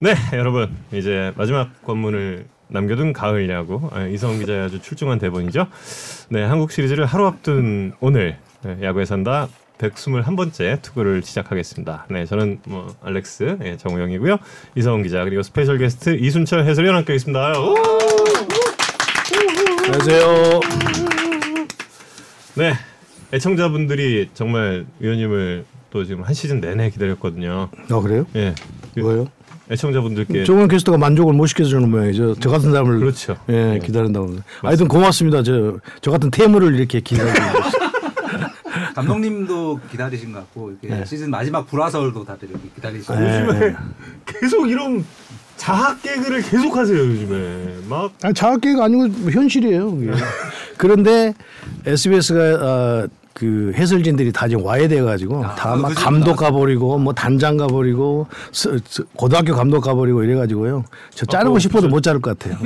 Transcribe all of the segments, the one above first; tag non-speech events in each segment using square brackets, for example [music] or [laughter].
네, 여러분 이제 마지막 관문을 남겨둔 가을 야구 아, 이성훈 기자의 아주 출중한 대본이죠. 네, 한국 시리즈를 하루 앞둔 오늘 네, 야구에 산다 121번째 투구를 시작하겠습니다. 네, 저는 뭐 알렉스 네, 정우영이고요. 이성훈 기자 그리고 special guest 이순철 해설위원 함께 있습니다. 안녕하세요. 네, 애청자분들이 정말 위원님을 또 지금 한 시즌 내내 기다렸거든요. 아 그래요? 예, 그 뭐요? 애청자분들께 정원 캐스터가 만족을 못 시켜주는 모양이죠. 저 같은 사람을 그렇죠. 예, 기다린다고. 하여튼 고맙습니다. 저, 저 같은 태물을 이렇게 기다리고. [laughs] 감독님도 기다리신 것 같고 이렇게 네. 시즌 마지막 불화설도 다들 이렇게 기다리시고 네. 요즘에 계속 이런 자학 개그를 계속 하세요 요즘에 막 아니, 자학계가 아니고 뭐 현실이에요. 그게. [laughs] 그런데 SBS가 어, 그 해설진들이 다 지금 와야 돼가지고 아, 다막 그거 감독 가버리고 뭐 단장 가버리고 고등학교 감독 가버리고 이래가지고요. 저 자르고 어, 싶어도 못 자를 것 같아요.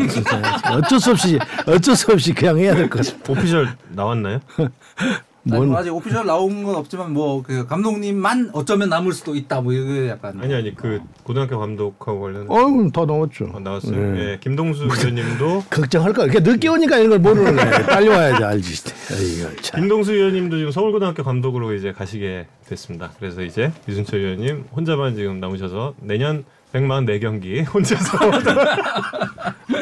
어쩔 수 없이 어쩔 수 없이 그냥 해야 될 것 같습니다. [laughs] 오피셜 나왔나요? [laughs] 뭔- 뭐 아직 오피셜 나온 건 없지만 뭐 그 감독님만 어쩌면 남을 수도 있다 뭐 이거 약간 아니 아니 그 고등학교 감독하고 관련 어, 그럼 다 나왔죠. 어, 나왔어요. 네. 예, 김동수 위원님도 [laughs] 걱정할까? 이렇게 늦게 오니까 이런 걸 모르는 거야. [laughs] 빨리 와야지 알지. 참. 김동수 위원님도 지금 서울고등학교 감독으로 이제 가시게 됐습니다. 그래서 이제 유순철 위원님 혼자만 지금 남으셔서 내년 144 경기 [laughs] 혼자서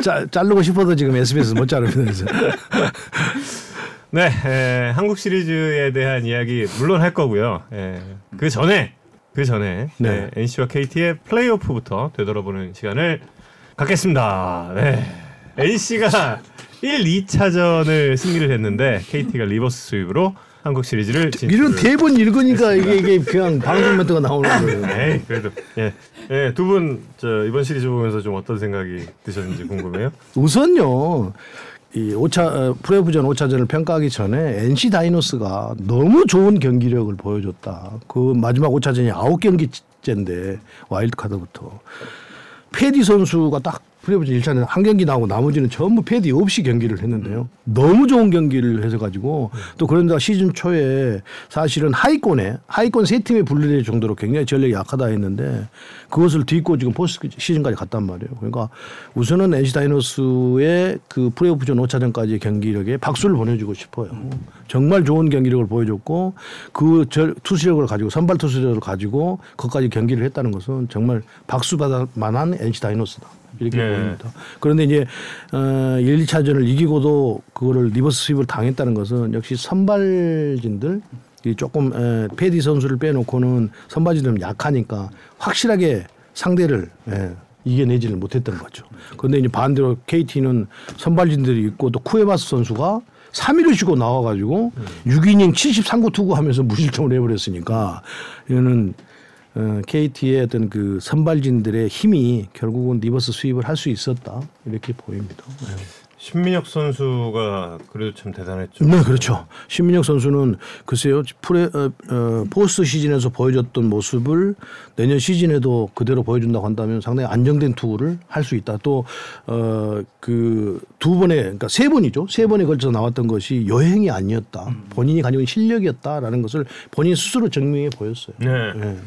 자, 자르고 싶어도 지금 SBS 못 자르면서. 네, 에, 한국 시리즈에 대한 이야기 물론 할 거고요. 에, 그 전에 그 전에 네. 네, NC와 KT의 플레이오프부터 되돌아보는 시간을 갖겠습니다. 네. NC가 1, 2차전을 승리를 했는데 KT가 reverse sweep으로 한국 시리즈를 이런 대본 읽으니까 이게, 이게 그냥 방송 멘트가 나오는 거예요. [laughs] 에이 그래도 예, 예 두분저 이번 시리즈 보면서 좀 어떤 생각이 드셨는지 궁금해요. 우선요. 이 5차 어, 플레이오프전 5차전을 평가하기 전에 NC 다이노스가 너무 좋은 경기력을 보여줬다. 그 마지막 5차전이 9경기째인데 와일드 카드부터 페디 선수가 딱 플레이오프전 1차는 한 경기 나오고 나머지는 전부 페디 없이 경기를 했는데요. 너무 좋은 경기를 해서 가지고 또 그런데 시즌 초에 사실은 하위권에 하위권 세 팀에 분류될 정도로 굉장히 전력이 약하다 했는데 그것을 딛고 지금 포스트 시즌까지 갔단 말이에요. 그러니까 우선은 NC 다이노스의 그 플레이오프전 5차전까지의 경기력에 박수를 보내주고 싶어요. 정말 좋은 경기력을 보여줬고 그 절- 투수력을 가지고 선발 투수력을 가지고 거기까지 경기를 했다는 것은 정말 박수 받을 만한 NC 다이노스다. 이렇게 네. 보입니다. 그런데 이제 어 1, 2차전을 이기고도 그거를 reverse sweep을 당했다는 것은 역시 선발진들 이 조금 에, 페디 선수를 빼놓고는 선발진들은 약하니까 확실하게 상대를 예, 이겨내지를 못했던 거죠. 그런데 이제 반대로 KT는 선발진들이 있고 또 쿠에바스 선수가 3일을 쉬고 나와가지고 6이닝 73구 투구하면서 무실점을 해버렸으니까 이거는 어, KT의 어떤 그 선발진들의 힘이 결국은 reverse sweep을 할 수 있었다 이렇게 보입니다. 네. 신민혁 선수가 그래도 참 대단했죠. 네, 그렇죠. 신민혁 선수는 글쎄요, 프레, 어, 어, 포스트 시즌에서 보여줬던 모습을 내년 시즌에도 그대로 보여준다고 한다면 상당히 안정된 투구를 할 수 있다. 또, 어, 그 두 번에, 그러니까 세 번이죠. 세 번에 걸쳐서 나왔던 것이 요행이 아니었다. 본인이 가지고 있는 실력이었다라는 것을 본인 스스로 증명해 보였어요. 네. 네.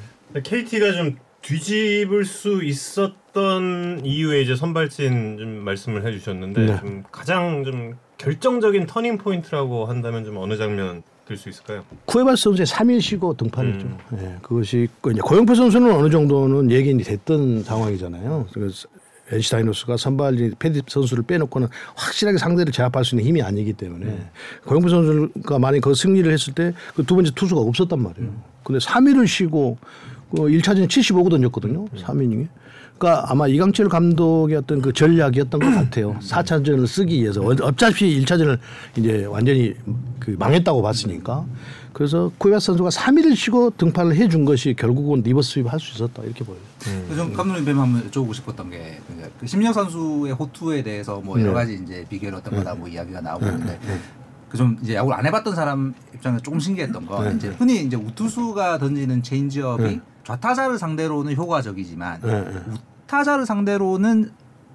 KT가 좀 뒤집을 수 있었던 이유에 이제 선발진 좀 말씀을 해주셨는데 네. 좀 가장 좀 결정적인 터닝 포인트라고 한다면 좀 어느 장면 들 수 있을까요? 쿠에바스 선수의 3일 쉬고 등판했죠. 음. 예, 그것이 이제 고영표 선수는 어느 정도는 예견이 됐던 상황이잖아요. 그래서 NC 다이노스가 선발 페디 선수를 빼놓고는 확실하게 상대를 제압할 수 있는 힘이 아니기 때문에 음. 고영표 선수가 만약 그 승리를 했을 때 그 두 번째 투수가 없었단 말이에요. 음. 근데 3일을 쉬고 그 1차전에 75구 던졌거든요. 음. 3이닝에. 그러니까 아마 이강철 감독의 어떤 그 전략이었던 것 같아요. 4차전을 쓰기 위해서 어- 어차피 1차전을 이제 완전히 그 망했다고 봤으니까. 그래서 쿠에바스 선수가 3일을 쉬고 등판을 해준 것이 결국은 reverse sweep 할수 있었다 이렇게 보여요. 그래서 좀 감독님 뵈면 한번 여쭤보고 싶었던 게, 그그 신민혁 선수의 호투에 대해서 뭐 여러 네. 가지 이제 비결 어떤 거다 뭐 이야기가 나오고 있는데, 그좀 이제 야구를 안 해봤던 사람 입장에서 조금 신기했던 거, 네. 이제 흔히 이제 우투수가 던지는 체인지업이 네. 좌타자를 상대로는 효과적이지만 네, 네. 우타자를 상대로는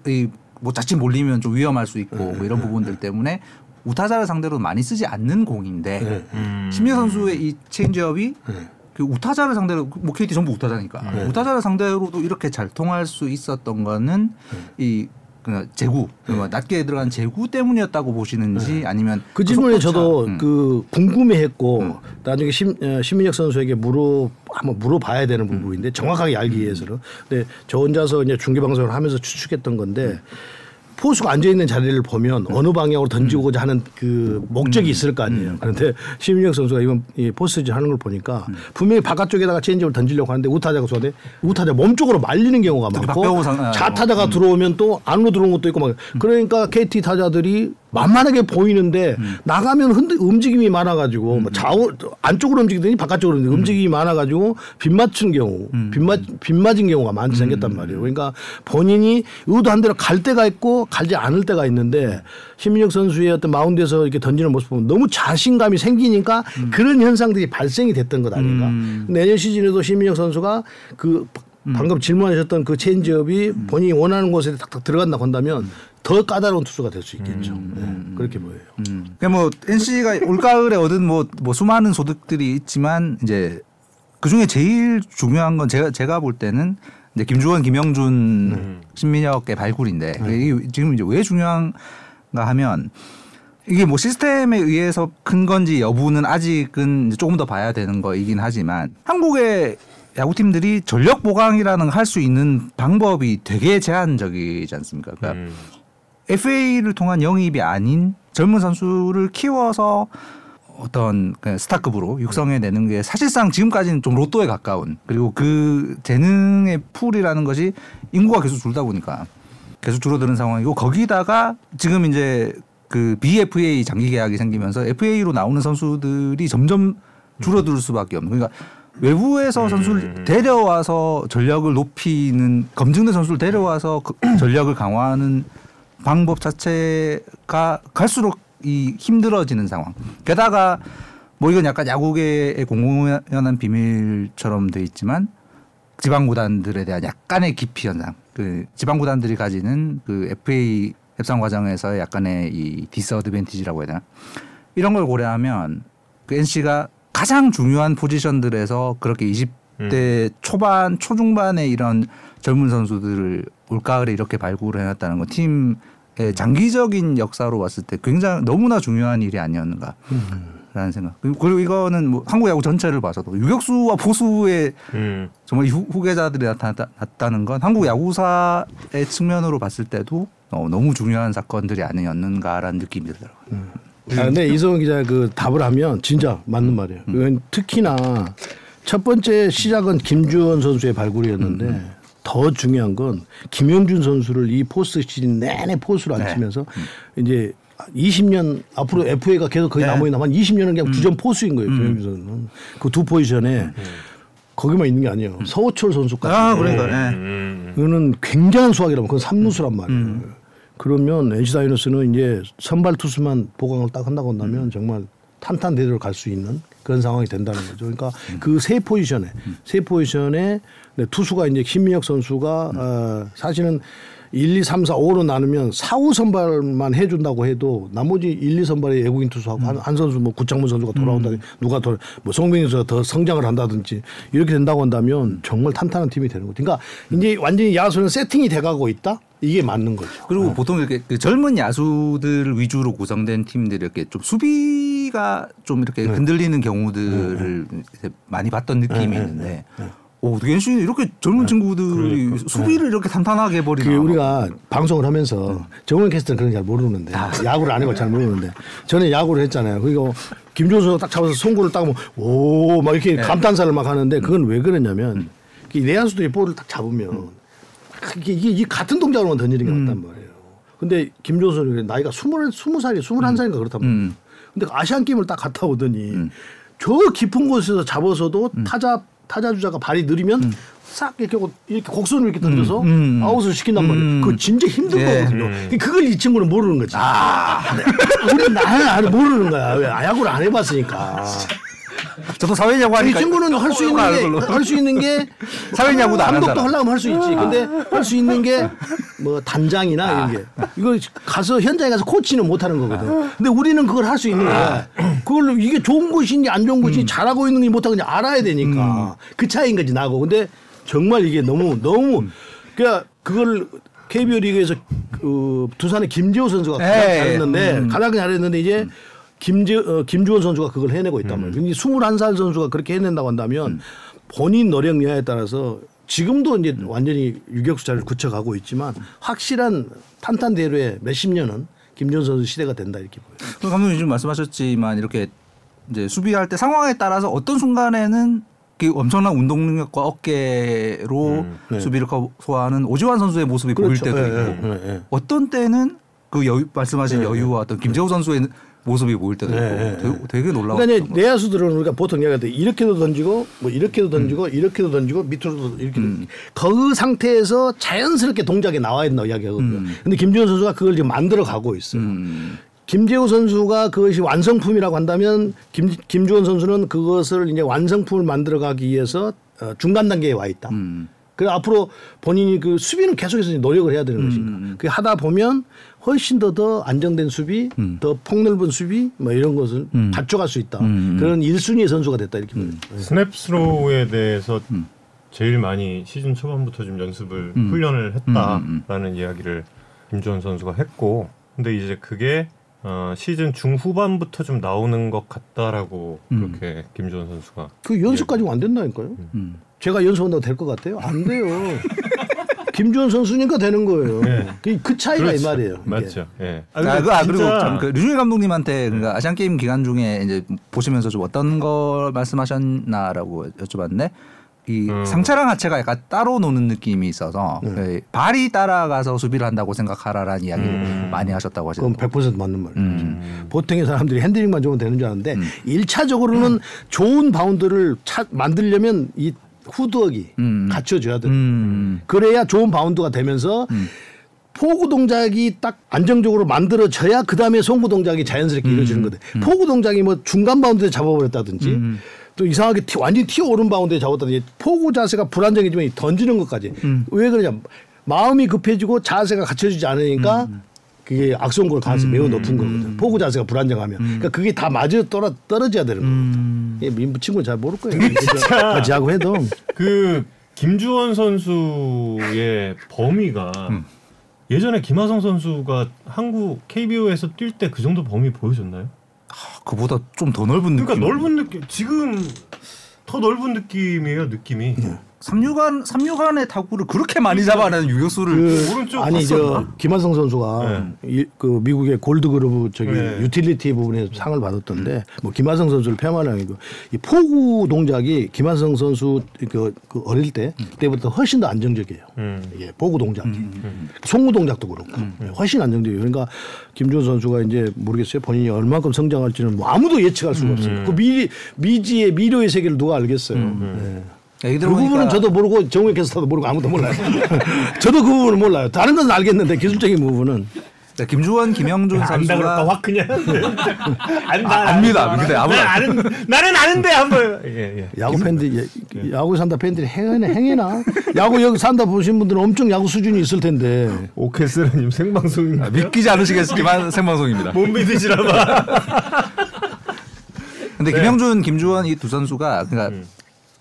이 뭐 자칫 몰리면 좀 위험할 수 있고 뭐 이런 부분들 때문에 우타자를 상대로 많이 쓰지 않는 공인데 네. 음. 신민혁 선수의 이 체인지업이 네. 그 우타자를 상대로 뭐 KT 전부 우타자니까 네. 우타자를 상대로도 이렇게 잘 통할 수 있었던 거는 이 그냥 재구 그러니까 낮게 들어간 재구 때문이었다고 보시는지 아니면 그 질문에 속도차. 저도 음. 그 궁금해했고 나중에 심, 어, 심민혁 선수에게 물어 한번 물어봐야 되는 음. 부분인데 정확하게 알기 위해서는. 근데 저 혼자서 이제 중계 방송을 하면서 추측했던 건데 포수가 앉아 있는 자리를 보면 어느 방향으로 던지고자 하는 그 목적이 있을 거 아니에요. 그런데 심민혁 선수가 이번 이 포스지 하는 걸 보니까 분명히 바깥쪽에다가 체인지를 던지려고 하는데 우타자가 쏘는데 우타자 몸쪽으로 말리는 경우가 많고 아, 좌타자가 들어오면 또 안으로 들어온 것도 있고 막 그러니까 KT 타자들이 만만하게 보이는데 나가면 흔들 움직임이 많아가지고 뭐 좌우 안쪽으로 움직이더니 바깥쪽으로 움직이더니 움직임이 많아가지고 빗 맞춘 경우 빗맞 빗 맞은 경우가 많이 생겼단 말이에요. 그러니까 본인이 의도한 대로 갈 때가 있고 가지 않을 때가 있는데 심민혁 선수의 어떤 마운드에서 이렇게 던지는 모습 보면 너무 자신감이 생기니까 그런 현상들이 발생이 됐던 것 아닌가. 내년 시즌에도 심민혁 선수가 그 방금 질문하셨던 그 체인지업이 본인이 원하는 곳에 탁탁 들어간다고 한다면 더 까다로운 투수가 될 수 있겠죠. 네, 그렇게 보여요. 음. 그러니까 뭐 NC가 올 가을에 얻은 뭐, 뭐 수많은 소득들이 있지만 이제 그 중에 제일 중요한 건 제가 제가 볼 때는 이제 김주원, 김영준, 신민혁의 발굴인데 이게 지금 이제 왜 중요한가 하면 이게 뭐 시스템에 의해서 큰 건지 여부는 아직은 조금 더 봐야 되는 거이긴 하지만 한국의 야구팀들이 전력 보강이라는 걸할수 있는 방법이 되게 제한적이지 않습니까? 그러니까 음. FA를 통한 영입이 아닌 젊은 선수를 키워서 어떤 그 스타급으로 육성해 내는 게 사실상 지금까지는 좀 로또에 가까운 그리고 그 재능의 풀이라는 것이 인구가 계속 줄다 보니까 계속 줄어드는 상황이고 거기다가 지금 이제 그 BFA 장기 계약이 생기면서 FA로 나오는 선수들이 점점 줄어들 수밖에 없는 그러니까 외부에서 선수를 데려와서 전력을 높이는 검증된 선수를 데려와서 그 [clears throat] 전력을 강화하는 방법 자체가 갈수록 이 힘들어지는 상황. 게다가 뭐 이건 약간 야구계의 공공연한 비밀처럼 돼 있지만 지방 구단들에 대한 약간의 기피 현상. 그 지방 구단들이 가지는 그 FA 협상 과정에서 약간의 이 disadvantage라고 해야 되나? 이런 걸 고려하면 그 NC가 가장 중요한 포지션들에서 그렇게 20대 초반 초중반의 이런 젊은 선수들을 올가을에 이렇게 발굴을 해놨다는 건 팀의 장기적인 역사로 봤을 때 굉장히 너무나 중요한 일이 아니었는가. 라는 생각. 그리고 이거는 뭐 한국 야구 전체를 봐서도 유격수와 포수의 음. 정말 후, 후계자들이 나타났다는 건 한국 야구사의 측면으로 봤을 때도 어, 너무 중요한 사건들이 아니었는가라는 느낌이 들더라고요. 아, 근데 이성훈 기자 그 답을 하면 진짜 맞는 말이에요. 이건 특히나 첫 번째 시작은 김주원 선수의 발굴이었는데 더 중요한 건 김형준 선수를 이 포스트 시즌 내내 포수로 안 네. 치면서 이제 20년 앞으로 FA가 계속 거기 네. 남아 있는 한 20년은 그냥 주전 포수인 거예요. 김형준 선수는 그 두 포지션에 거기만 있는 게 아니에요. 서호철 선수까지. 아, 그러니까. 예. 음. 그거는 굉장한 수확이라면 그건 삼루수란 말이에요. 그러면 NC 다이노스는 이제 선발 투수만 보강을 딱 한다고 한다면 정말 탄탄대로를 갈 수 있는 그런 상황이 된다는 거죠. 그러니까 그세 포지션에 세 포지션에 네, 투수가 이제 김민혁 선수가 어, 사실은 1, 2, 3, 4, 5로 나누면 4, 5 선발만 해준다고 해도 나머지 1, 2 선발의 외국인 투수하고 한, 한 선수 뭐 구창문 선수가 돌아온다든지 누가 돌아 뭐 송병희 선수가 더 성장을 한다든지 이렇게 된다고 한다면 정말 탄탄한 팀이 되는 거죠. 그러니까 이제 완전히 야수는 세팅이 돼가고 있다 이게 맞는 거죠. 그리고 보통 이렇게 그 젊은 야수들 위주로 구성된 팀들이 이렇게 좀 수비 가 좀 이렇게 네. 흔들리는 경우들을 이제 많이 봤던 느낌이 있는데 오, 어떻게 NC는 이렇게 젊은 친구들이 수비를 이렇게 탄탄하게 해버리나. 네. 우리가 방송을 하면서 정원 캐스터는 그런 잘 모르는데 야구를 안 해고 잘 모르는데 저는 야구를 했잖아요. 그리고 김종수가 딱 잡아서 송구를 딱 오막 이렇게 감탄사를 막 하는데 그건 왜 그러냐면 이 내야수들이 볼을 딱 잡으면 이게, 이게, 이게 같은 동작으로만 던지는 게 맞단 말이에요. 근데 김종수는 나이가 스물 스무 살이 스물한 살인가 그렇단 말이에요. 음. 근데 아시안 게임을 딱 갔다 오더니 저 깊은 곳에서 잡아서도 타자 타자 주자가 발이 느리면 싹 이렇게 하고 이렇게 곡선을 이렇게 던져서 음. 아웃을 시킨단 말이에요. 음. 그거 진짜 힘든 예. 거거든요. 그걸 이 친구는 모르는 거지. [laughs] 우리 나는 모르는 거야. 왜 야구를 안 해봤으니까. 저도 사회냐고 이 하니까 친구는 할 수 있는 게 할 수 있는 게 사회냐고도 안한 감독도. 하려면 할 수 있지. 근데 할 수 있는 게 뭐 단장이나 이런 게 이거 가서 현장에 가서 코치는 못 하는 거거든. 근데 우리는 그걸 할 수 있는 거야. 그걸 이게 좋은 것인지 안 좋은 것인지 잘하고 있는 게 못하고 그냥 알아야 되니까 그 차이인 거지 나고. 근데 정말 이게 너무 너무 그러니까 그걸 KBO 리그에서 그 두산의 김재호 선수가 가장 예, 예. 잘했는데 가장 잘했는데 이제 김재 어, 김주원 선수가 그걸 해내고 있단 말이에요. 근데 21살 선수가 그렇게 해낸다고 한다면 본인 노력 여하에 따라서 지금도 이제 완전히 유격수 자리를 굳혀가고 있지만 확실한 탄탄대로의 몇십 년은 김주원 선수 시대가 된다 이렇게 보여요. 그 감독님 지금 말씀하셨지만 이렇게 이제 수비할 때 상황에 따라서 어떤 순간에는 그 엄청난 운동 능력과 어깨로 네. 수비를 커- 소화하는 오지환 선수의 모습이 보일 그렇죠. 때도 예, 있고 예, 예, 예. 어떤 때는 그 여유 말씀하신 네, 여유와 어떤 김재호 선수의 모습이 보일 때도 있고 네, 네, 되게, 되게 놀라웠던 그러니까 내야수들은 우리가 보통 얘기할 때 이렇게도 던지고 뭐 이렇게도 던지고 이렇게도 던지고 밑으로도 이렇게 그 상태에서 자연스럽게 동작이 나와야 된다고 이야기하거든요. 근데 김주현 선수가 그걸 지금 만들어 가고 있어요. 음. 김재호 선수가 그것이 완성품이라고 한다면 김, 김주원 선수는 그것을 이제 완성품을 만들어 가기 위해서 어, 중간 단계에 와 있다. 음. 그래 앞으로 본인이 그 수비는 계속해서 노력을 해야 되는 것이니까. 그 하다 보면 훨씬 더 더 안정된 수비, 더 폭넓은 수비 뭐 이런 것을 갖춰갈 수 있다. 그런 일순위의 선수가 됐다 이렇게 보여요. 스냅 스로우에 대해서 제일 많이 시즌 초반부터 좀 연습을 훈련을 했다라는 이야기를 김주원 선수가 했고 근데 이제 그게 어, 시즌 중후반부터 좀 나오는 것 같다라고 그렇게 김주원 선수가 그 연습 가지고 안 된다니까요. 음. 제가 연습한다고 될 것 같아요? 안 돼요. [laughs] 김주원 선수니까 되는 거예요. 네. 그, 그 차이가 이 그렇죠. 말이에요. 이게. 맞죠. 예. 아, 그, 아 그리고 참 그 류중일 감독님한테 그러니까 아시안 게임 기간 중에 이제 보시면서 좀 어떤 걸 말씀하셨나라고 여쭤봤는데 이 음. 상체랑 하체가 약간 따로 노는 느낌이 있어서 그 발이 따라가서 수비를 한다고 생각하라라는 이야기를 음. 많이 하셨다고 그건 하시더라고요. 100% 맞는 말이에요. 음. 보통의 사람들이 핸들링만 좋으면 되는 줄 아는데 음. 일 1차적으로는 좋은 바운드를 차, 만들려면 이 후드억이 음. 갖춰져야 돼요. 음. 그래야 좋은 바운드가 되면서 포구 동작이 딱 안정적으로 만들어져야 그 다음에 송구 동작이 자연스럽게 이루어지는 거든. 포구 동작이 뭐 중간 바운드에 잡아버렸다든지 음. 또 이상하게 튀, 완전히 튀어 오른 바운드에 잡았다든지 포구 자세가 불안정해지면 이 던지는 것까지 음. 왜 그러냐 마음이 급해지고 자세가 갖춰지지 않으니까 음. 그게 악송구일 가능성이 매우 높은 거거든. 포구 자세가 불안정하면. 그러니까 그게 다 맞아 떨어, 떨어져야 되는 음. 거거든. 이 민부 친구는 잘 모를 거예요. 같이 하고 해도. 그 김주원 선수의 범위가 예전에 김하성 선수가 한국 KBO에서 뛸 때 그 정도 범위 보여줬나요? 그보다 좀 더 넓은 느낌. 그러니까 넓은 느낌 지금 더 넓은 느낌이에요 느낌이 삼유간 삼유간의 타구를 그렇게 많이 잡아내는 유격수를 그 오른쪽 아니 저 봤었나? 김하성 선수가 이, 그 미국의 골드글러브 저기 네. 유틸리티 부분에서 상을 받았던데 뭐 김한성 선수를 폄하는 아니고 이 포구 동작이 김한성 선수 그, 그 어릴 때 그때부터 훨씬 더 안정적이에요. 음. 이게 포구 동작이 송구 동작도 그렇고 네, 훨씬 안정적이에요. 그러니까 김준 선수가 이제 모르겠어요. 본인이 얼마큼 성장할지는 뭐 아무도 예측할 수가 없어요. 그 미, 미지의 미래의 세계를 누가 알겠어요. 네. 얘기 그 부분은 저도 모르고 정우혁 캐스터도 모르고 아무도 몰라요. [laughs] 저도 그 부분은 몰라요. 다른 건 알겠는데 기술적인 부분은 네, 김주원, 김영준 안다 그럴까 선수가 확 그냥 [laughs] 안다 아, 압니다. 근데 아무나- 난 아는 나는 아는데 한번 예, 예. 야구 팬들 야구 산다 팬들이 행해나 행해나 야구 여기 산다 보신 분들은 엄청 야구 수준이 있을 텐데 오케스라님 생방송 아, 믿기지 않으시겠지만 생방송입니다. 못 믿으시나 봐 [laughs] 근데 김영준, 김주원 이 두 선수가 그러니까 음.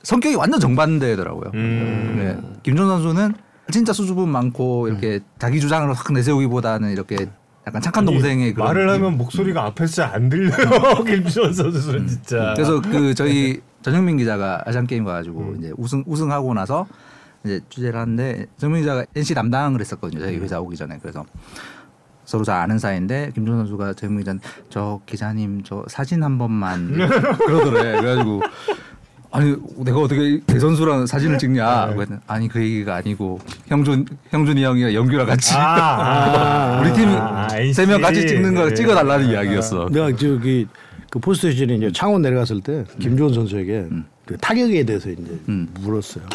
성격이 완전 정반대더라고요. 음. 네. 김준 선수는 진짜 수줍음 많고 이렇게 자기 주장을 확 내세우기보다는 이렇게 약간 착한 동생의 그런 말을 느낌. 하면 목소리가 앞에서 잘안 들려요 [laughs] 김주원 선수는 진짜 그래서 그 저희 전영민 기자가 아시안 게임 가가지고 음. 이제 우승 우승하고 나서 이제 취재를 하는데 전영민 기자가 NC 담당을 했었거든요. 저희 회사 오기 전에 그래서 서로 잘 아는 사이인데 김준 선수가 전영민 기자는 저 기자님 저 사진 한 번만 [laughs] 그러더래. 그래가지고 아니 내가 어떻게 대선수랑 사진을 찍냐? 그랬더니 아니 그 얘기가 아니고 형준 형준이 형이랑 영규랑 같이 아, [laughs] 우리 팀 아, 세명 NC. 같이 찍는 거 네. 찍어달라는 이야기였어. 내가 저기 그 포스트 시즌에 이제 창원 내려갔을 때 김주원 선수에게 그 타격에 대해서 이제 음. 물었어요.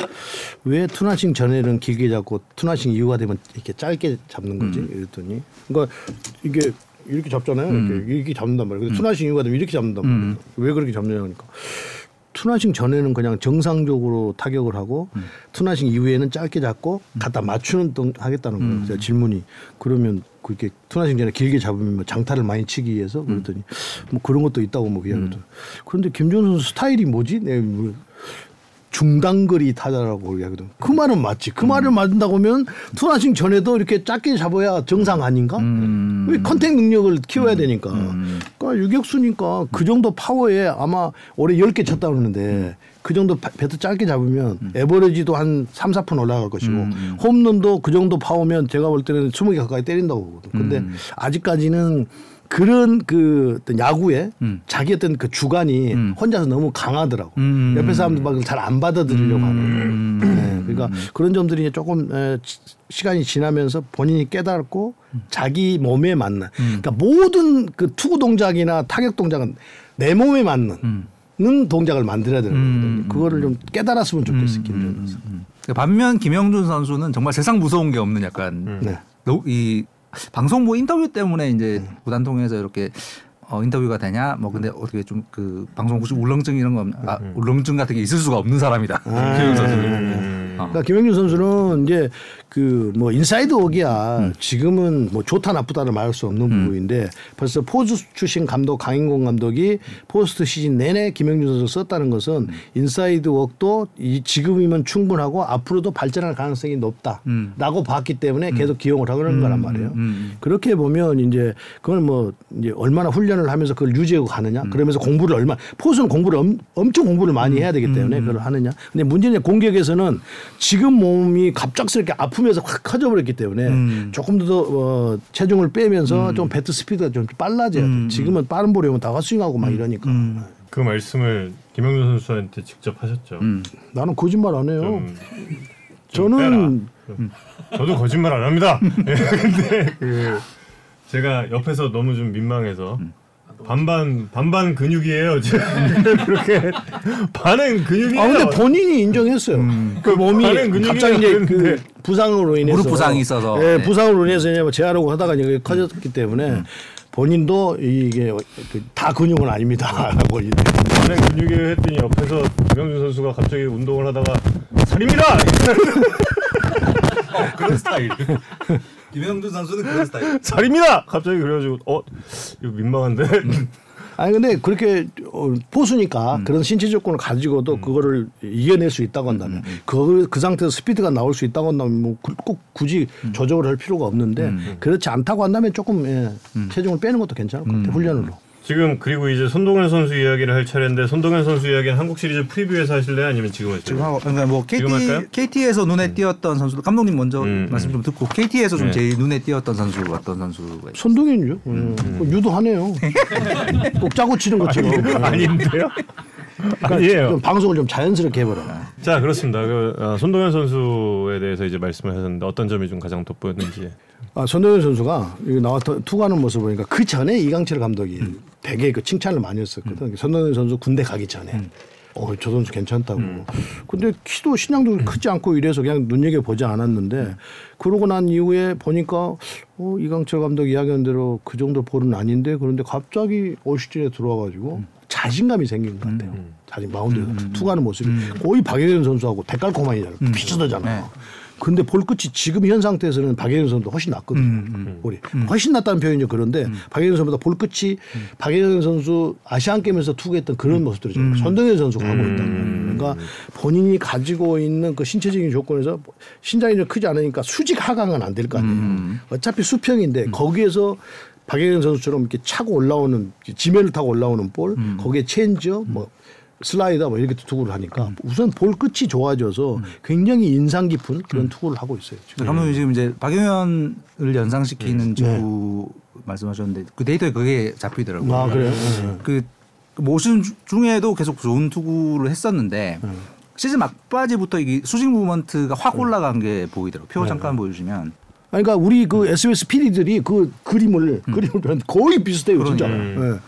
왜 two nothing 전에는 길게 잡고 two nothing 이후가 되면 이렇게 짧게 잡는 거지? 이랬더니 그러니까 이게 이렇게 잡잖아요. 이렇게, 이렇게 잡는단 말이에요. 근데 two nothing 이후가 되면 이렇게 잡는단 말이에요. 왜 그렇게 잡느냐 하니까 two nothing 전에는 그냥 정상적으로 타격을 하고 음. two nothing 이후에는 짧게 잡고 갖다 맞추는 동 하겠다는 거예요. 음. 그래서 질문이 그러면 그렇게 two nothing 전에 길게 잡으면 뭐 장타를 많이 치기 위해서 음. 그랬더니 뭐 그런 것도 있다고 뭐 이야기하더라고요. 그런데 김주원 선수 스타일이 뭐지? 네, 뭐 중단거리 타자라고 이야기하거든. 그 말은 맞지. 그 말을 맞는다고 하면 two nothing 전에도 이렇게 짧게 잡아야 정상 아닌가? 음. 왜 contact 능력을 키워야 되니까. 그러니까 유격수니까 그 정도 파워에 아마 올해 10개 쳤다 그러는데 그 정도 바- 배트 짧게 잡으면 애버리지도 한 3, 4푼 올라갈 것이고 홈런도 그 정도 파워면 제가 볼 때는 20개 가까이 때린다고 보거든. 근데 아직까지는 그런 그 어떤 야구에 자기 어떤 그 주관이 혼자서 너무 강하더라고. 음. 옆에 사람들 막 잘 안 받아들이려고 하는. 네, 그러니까 그런 점들이 조금 에, 시- 시간이 지나면서 본인이 깨달았고 자기 몸에 맞는. 그러니까 모든 그 투구 동작이나 타격 동작은 내 몸에 맞는. 는 동작을 만들어야 되는 거거든요. 그거를 좀 깨달았으면 좋겠어, 김주원 선수. 반면 김형준 선수는 정말 세상 무서운 게 없는 약간 네. 노- 이 방송부 인터뷰 때문에 이제 구단 통해서 이렇게 어, 인터뷰가 되냐? 뭐 근데 어떻게 좀 그 방송 혹시 울렁증 이런 거 없- 아, 울렁증 같은 게 있을 수가 없는 사람이다. 김형준 선수는 어. 그러니까 김형준 선수는 이제 그 뭐 inside work이야. 지금은 뭐 좋다 나쁘다를 말할 수 없는 부분인데 벌써 포수 출신 감독 강인권 감독이 포스트 시즌 내내 김형준 선수 썼다는 것은 inside work도 이 지금이면 충분하고 앞으로도 발전할 가능성이 높다라고 봤기 때문에 계속 기용을 하는 거란 말이에요. 그렇게 보면 이제 그걸 뭐 이제 얼마나 훈련을 하면서 그걸 유지하고 가느냐? 그러면서 공부를 얼마 포수는 공부를 엄, 엄청 공부를 많이 해야 되기 때문에 그걸 하느냐? 근데 문제는 공격에서는 지금 몸이 갑작스럽게 아프면서 확 커져버렸기 때문에 조금 더 어, 체중을 빼면서 좀 배트 스피드가 좀 빨라져야 돼. 지금은 빠른 볼이 오면 다 헛스윙하고 막 이러니까. 그 말씀을 김영준 선수한테 직접 하셨죠. 나는 거짓말 안 해요. 좀, 좀 저는. 저도 거짓말 안 합니다. [laughs] 예, 근데 그 제가 옆에서 너무 좀 민망해서 반반 반반 근육이에요. 지금 [laughs] 그렇게 반은 근육이에요. 아 근데 본인이 인정했어요. 그 몸이 갑자기 이제 그. 부상으로 인해서 무릎 부상이 있어서. 예, 네. 부상으로 인해서 이제 뭐 재활하고 하다가 이게 커졌기 때문에 본인도 이게 그다 근육은 아닙니다라고 [laughs] 이제 반은 근육이에요 했더니 옆에서 김영준 선수가 갑자기 운동을 하다가 살입니다. [laughs] 그런 스타일 김영준 선수는 그런 스타일. [laughs] 살입니다. 갑자기 그래가지고 어 이거 민망한데. [laughs] 아니 근데 그렇게 어, 포수니까 그런 신체 조건을 가지고도 그거를 이겨낼 수 있다고 한다면 그, 그 상태에서 스피드가 나올 수 있다고 한다면 뭐 꼭 굳이 조정을 할 필요가 없는데 그렇지 않다고 한다면 조금 예, 체중을 빼는 것도 괜찮을 것 같아요 훈련으로. 지금 그리고 이제 손동현 선수 이야기를 할 차례인데 손동현 선수 이야기는 한국 시리즈 프리뷰에서 하실래요? 아니면 지금 하실래요? 지금 하고 그러니까 뭐 지금 KT 할까요? KT에서 눈에 띄었던 선수 감독님 먼저 음, 말씀 좀 듣고 KT에서 좀 네. 제일 눈에 띄었던 선수 어떤 선수가 있어요? 손동현이죠. 음. 뭐 유도하네요. [laughs] 꼭 짜고 치는 것처럼. 아닌데요? [laughs] 그러니까 아니에요. 좀 방송을 좀 자연스럽게 해보라. 자 그렇습니다. 그 어, 손동현 선수에 대해서 이제 말씀을 하셨는데 어떤 점이 좀 가장 돋보였는지. 아, 손동현 선수가 나왔던 투구하는 모습 을 보니까 그 전에 이강철 감독이 되게 그 칭찬을 많이 했었거든. 손동현 선수 군대 가기 전에. 어, 저 선수 괜찮다고. 근데 키도 신장도 크지 않고 이래서 그냥 눈여겨 보지 않았는데 그러고 난 이후에 보니까 어, 이강철 감독 이야기한 대로 그 정도 볼은 아닌데 그런데 갑자기 올 시즌에 들어와가지고 자신감이 생긴 것 같아요. 자신 마운드에서 투구하는 모습이. 거의 박예현 선수하고 대깔코만이잖아. 비슷하잖아. 네. 근데 볼 끝이 지금 현 상태에서는 박예현 선수도 훨씬 낫거든요. 볼이. 훨씬 낫다는 표현이 그런데 박예현 선수보다 볼 끝이 박예현 선수 아시안 게임에서 투구했던 그런 모습들이죠. 손동현 선수가 하고 있다는 그러니까 본인이 가지고 있는 그 신체적인 조건에서 신장이 좀 크지 않으니까 수직 하강은 안 될 거 아니에요. 어차피 수평인데 거기에서 박영현 선수처럼 이렇게 차고 올라오는 지면을 타고 올라오는 볼, 거기에 체인지업, 뭐 슬라이더 뭐 이렇게 투구를 하니까 우선 볼 끝이 좋아져서 굉장히 인상 깊은 그런 투구를 하고 있어요. 지금. 감독님 지금 이제 박영현을 연상시키는 직구 말씀하셨는데 그 데이터에 그게 잡히더라고요. 아 그래요? 네. 그 시즌 주- 중에도 계속 좋은 투구를 했었는데 시즌 막바지부터 이게 수직 movement가 확 올라간 게 보이더라고요. 표 잠깐 보여주시면 아니, 그러니까 우리 그 SBS PD들이 그 그림을 그림을 봤는데 거의 비슷해요, 진짜. 예.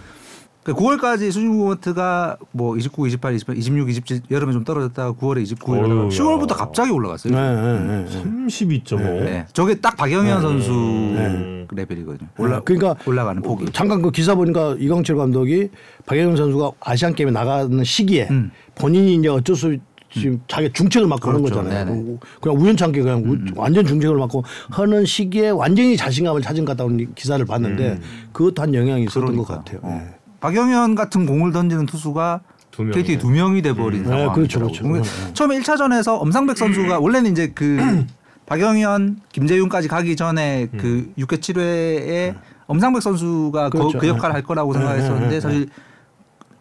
9월까지 수준 모먼트가 뭐 29, 28, 28, 26, 27 여름에 좀 떨어졌다가 9월에 29, 어휴, 10월부터 야. 갑자기 올라갔어요. 네, 네, 네, 네. 32.5. 네. 저게 딱 박영현 선수 네. 레벨이거든요. 올라 그러니까 올라가는 폭이. 잠깐 그 기사 보니까 이광철 감독이 박영현 선수가 아시안 게임에 나가는 시기에 음. 본인이 이제 어쩔 수 지금 자기 중책을 맡고 하는 그렇죠. 거잖아요. 네네. 음, 그냥 우연찮게 그냥 우- 완전 중책을 맡고 하는 시기에 완전히 자신감을 찾은 것 같다 는 기사를 봤는데 그것도 한 영향이 있었던 것 그러니까요. 같아요. 어. 네. 박영현 같은 공을 던지는 투수가 두. KT 두 명이 돼버린 네, 상황이더라고요. 그렇죠, 그렇죠. 그러니까 음, 음. 처음에 1차전에서 엄상백 선수가 원래는 이제 그 [clears throat] 박영현, 김재윤까지 가기 전에 그 6회 7회에 엄상백 선수가 그- 그렇죠. 그 역할을 할 거라고 네, 네, 생각했었는데 네, 사실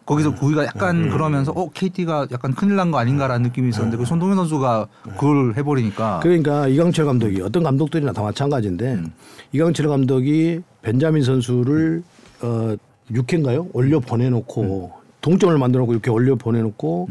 거기서 구위가 약간 그러면서 어 KT가 약간 큰일 난 거 아닌가라는 느낌이 있었는데 그 손동현 선수가 그걸 해버리니까. 그러니까 이강철 감독이 어떤 감독들이나 다 마찬가지인데 음. 이강철 감독이 벤자민 선수를 어 6회인가요? 올려 보내놓고 음. 동점을 만들어놓고 이렇게 올려 보내놓고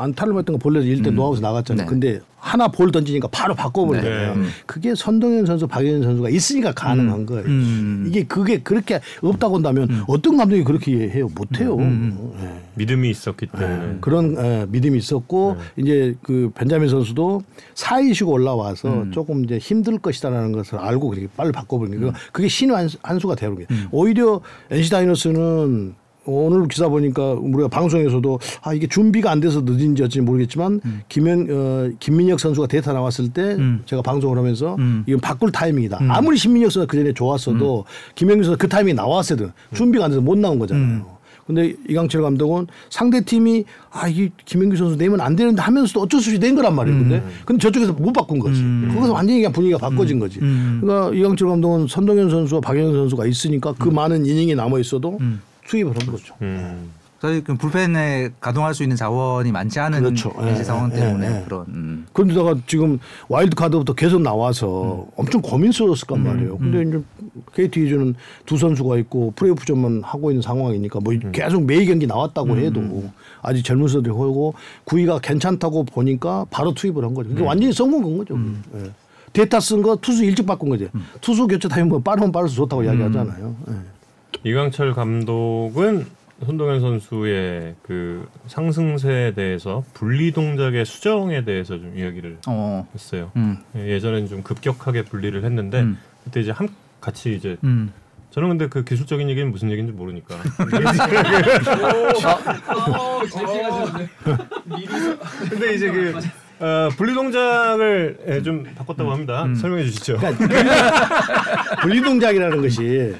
안타를 맞던 거 볼넷해서 1루에 노아웃에 나갔잖아요. 네. 근데 하나 볼 던지니까 바로 바꿔버리잖아요. 네. 그게 손동현 선수, 박영현 선수가 있으니까 가능한 거예요. 음. 이게 그게 그렇게 없다고 한다면 어떤 감독이 그렇게 해요? 못해요. 음. 예. 믿음이 있었기 때문에. 네. 그런 에, 믿음이 있었고 이제 그 벤자민 선수도 4위 쉬고 올라와서 조금 이제 힘들 것이다라는 것을 알고 그렇게 빨리 바꿔버리는 거 그게 신의 한, 한 수가 되는 거예요. 오히려 NC 다이노스는 오늘 기사 보니까 우리가 방송에서도 아 이게 준비가 안 돼서 늦은지 어찌 모르겠지만 김현 어, 김민혁 선수가 데이터 나왔을 때 음. 제가 방송을 하면서 음. 이건 바꿀 타이밍이다. 아무리 신민혁 선수가 그 전에 좋았어도 김현규 선수 그 타이밍이 나왔어야 돼. 준비가 안 돼서 못 나온 거잖아요. 근데 이강철 감독은 상대 팀이 아 이게 김영규 선수 내면 안 되는데 하면서도 어쩔 수 없이 낸 거란 말이에요. 근데 근데 저쪽에서 못 바꾼 거지. 거기서 완전히 그냥 분위기가 바꿔진 거지. 음. 그러니까 이강철 감독은 손동현 선수와 박영현 선수가 있으니까 그 많은 이닝이 남아 있어도 투입을 한 거죠. 음. 사실 그 불펜에 가동할 수 있는 자원이 많지 않은 그렇죠. 예, 상황 예, 때문에 예, 예. 그런 음. 그런데다가 지금 와일드 카드부터 계속 나와서 엄청 고민스러웠을 건 말이에요. 근데 이제 KT 위즈는 두 선수가 있고 플레이오프전만 하고 있는 상황이니까 뭐 계속 매일 경기 나왔다고 해도 아직 젊은 선수들이 하고 구위가 괜찮다고 보니까 바로 투입을 한 거죠. 이게 완전히 성공한 거죠. 예. 데이터 쓴 거 투수 일찍 바꾼 거지. 투수 교체 타임 뭐 빠르면 빠를수 좋다고 이야기하잖아요. 예. 이강철 감독은 손동현 선수의 그 상승세에 대해서 분리 동작의 수정에 대해서 좀 이야기를 어. 했어요. 음. 예, 예전엔 좀 급격하게 분리를 했는데 음. 그때 이제 한 같이 이제 음. 저는 근데 그 기술적인 얘기는 무슨 얘기인지 모르니까 근데 이제 그 어, 분리 동작을 예, 좀 바꿨다고 합니다. 설명해 주시죠. [laughs] 분리 동작이라는 것이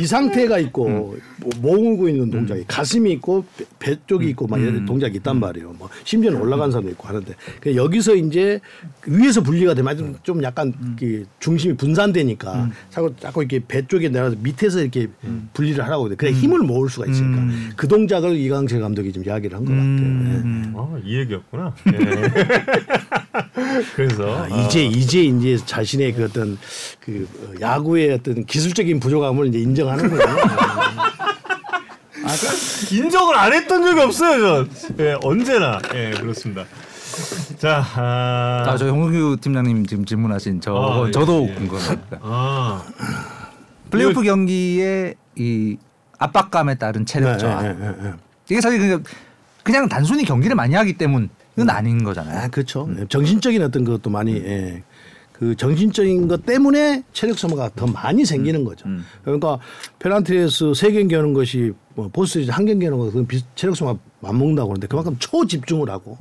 이 상태가 있고 뭐 모으고 있는 동작이 가슴이 있고 배, 배 쪽이 있고 막 이런 동작이 있단 말이에요. 뭐 심지어는 올라간 사람도 있고 하는데 그 여기서 이제 위에서 분리가 되면 좀- 좀 약간 그 중심이 분산되니까 자꾸 자꾸 이렇게 배 쪽에 내려서 밑에서 이렇게 분리를 하라고 돼. 그래 힘을 모을 수가 있으니까 음. 그 동작을 이강철 감독이 좀 이야기를 한 것 같아요. 예. 음. 아, 이 얘기였구나. [laughs] 예. [laughs] 그래서 아, 이제 이제 이제 자신의 그 어떤 그 어, 야구의 어떤 기술적인 부족함을 이제 인정하는 거예요. 인정을 안 했던 적이 없어요, 전. 예, 언제나. 예, 그렇습니다. 자, 아, 아, 저 홍규 팀장님 지금 질문하신 저 아, 예, 저도 예. 궁금합니다. 아, 플레이오프 경기에 이 압박감에 따른 체력 저하. 예, 예, 예, 예. 이게 사실 그냥, 그냥 단순히 경기를 많이 하기 때문 은 아닌 거잖아요. 아, 그렇죠. 정신적인 어떤 것도 많이 예. 그 정신적인 것 때문에 체력 소모가 더 많이 생기는 거죠. 음. 그러니까 페란트레스 세 경기 하는 것이 뭐 보스리즈 한 경기 하는 것은 비- 체력 소모가 맞먹는다고 그러는데 그만큼 초집중을 하고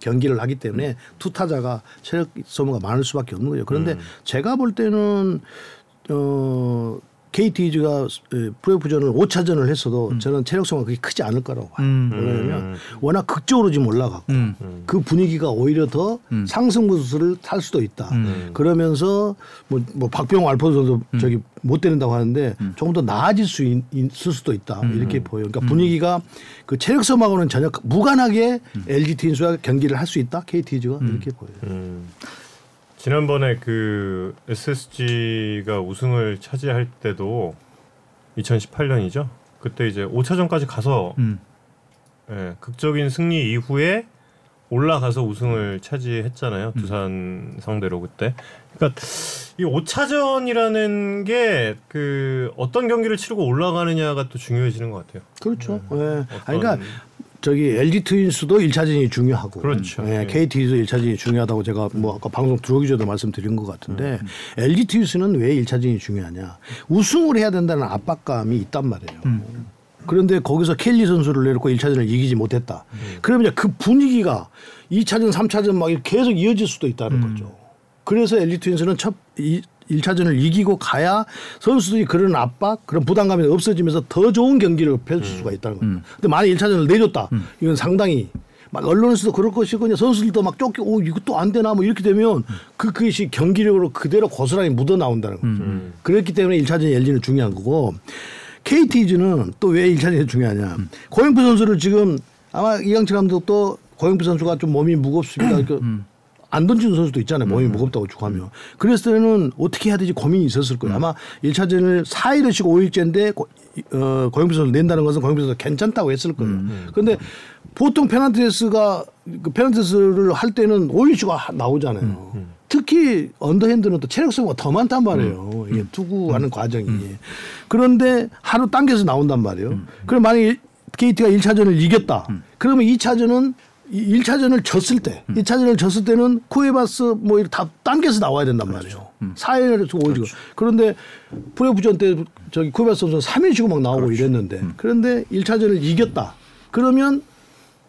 경기를 하기 때문에 투타자가 체력 소모가 많을 수밖에 없는 거죠. 그런데 제가 볼 때는 어 KT가 프로프전을 5차전을 했어도 저는 체력 소모가 그렇게 크지 않을 거라고 봐요. 음. 왜냐하면 워낙 극적으로 지금 올라갔고 음. 그 분위기가 오히려 더 음. 상승 구수를 탈 수도 있다. 음. 그러면서 뭐, 뭐 박병호 알포 선수 저기 못 때린다고 하는데 조금 더 나아질 수 있, 을 수도 있다. 이렇게 보여. 요 그러니까 분위기가 그 체력 소모하고는 전혀 무관하게 LG 트윈스와 경기를 할 수 있다. KT가 이렇게 보여요. 음. 지난번에 그 SSG가 우승을 차지할 때도 2018년이죠. 그때 이제 5차전까지 가서 음. 예, 극적인 승리 이후에 올라가서 우승을 차지했잖아요. 두산 상대로 그때. 그러니까 이 5차전이라는 게 그 어떤 경기를 치르고 올라가느냐가 또 중요해지는 것 같아요. 그렇죠. 네. 예. 어떤- 아니, 그러니까 저기 LG 트윈스도 1차전이 중요하고 그렇죠. 예, 예. KT도 1차전이 중요하다고 제가 뭐 아까 방송 들어오기 전에 말씀드린 것 같은데 음. LG 트윈스는 왜 1차전이 중요하냐? 우승을 해야 된다는 압박감이 있단 말이에요. 음. 그런데 거기서 켈리 선수를 내놓고 1차전을 이기지 못했다. 음. 그러면 그 분위기가 2차전, 3차전 막 계속 이어질 수도 있다는 음. 거죠. 그래서 LG 트윈스는 첫 이, 1차전을 이기고 가야 선수들이 그런 압박, 그런 부담감이 없어지면서 더 좋은 경기를 펼칠 음. 수가 있다는 거예요. 근데 만약 1차전을 내줬다. 이건 상당히 막 언론에서도 그럴 것이고 그냥 선수들도 막 쫓기 오 이것도 안 되나 뭐 이렇게 되면 그 그것이 경기력으로 그대로 고스란히 묻어 나온다는 거죠. 음. 그렇기 때문에 1차전 LG는 중요한 거고 KT즈는 또 왜 1차전이 중요하냐. 고영표 선수를 지금 아마 이강철 감독도 고영표 선수가 좀 몸이 무겁습니다. 그 안 던지는 선수도 있잖아요. 몸이 무겁다고 쭉 하면. 그랬을 때는 어떻게 해야 되지 고민이 있었을 거예요. 아마 1차전을 4일을 쉬고 5일째인데 고, 어, 고영표 선수를 낸다는 것은 고영표 선수가 괜찮다고 했을 거예요. 그런데 보통 페널티레스가 그 페널티레스를 할 때는 5일 쉬고 하- 나오잖아요. 특히 언더핸드는 또 체력 소모가 더 많단 말이에요. 이게 투구하는 과정이. 그런데 하루 당겨서 나온단 말이에요. 그럼 만약에 KT가 1차전을 이겼다. 그러면 2차전은 1차전을 졌을 때, 2차전을 졌을 때는 쿠에바스 뭐 이렇게 다 당겨서 나와야 된단 말이에요. 4일에서 5일 고 그런데 프레프전 때 저기 쿠에바스 선수는 3일 쉬고 막 나오고 이랬는데 그런데 1차전을 이겼다. 그러면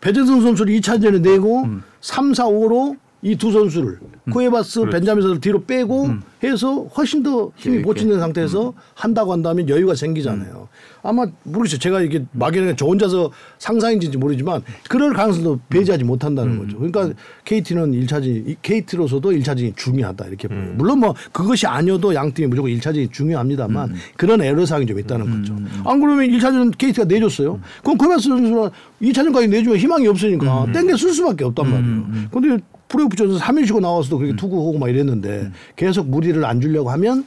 배재성 선수를 2차전에 내고 3, 4, 5로 이 두 선수를 쿠에바스 벤자민 선수를 뒤로 빼고 해서 훨씬 더 힘이 보충된 상태에서 한다고 한다면 여유가 생기잖아요. 아마 모르겠어요. 제가 이게 막연하게 저 혼자서 상상인지 모르지만 그럴 가능성도 배제하지 못한다는 거죠. 그러니까 KT는 1차전이 KT로서도 1차전이 중요하다 이렇게 보여요. 물론 뭐 그것이 아니어도 양 팀이 무조건 1차전이 중요합니다만 그런 애로사항이 좀 있다는 거죠. 안 그러면 1차전 KT가 내줬어요. 그럼 코메스 선수는 2차전까지 내주면 희망이 없으니까 땡겨 쓸 수밖에 없단 말이에요. 근데 프로야구전에서 3일 쉬고 나와서도 그렇게 투구하고 막 이랬는데 계속 무리를 안 주려고 하면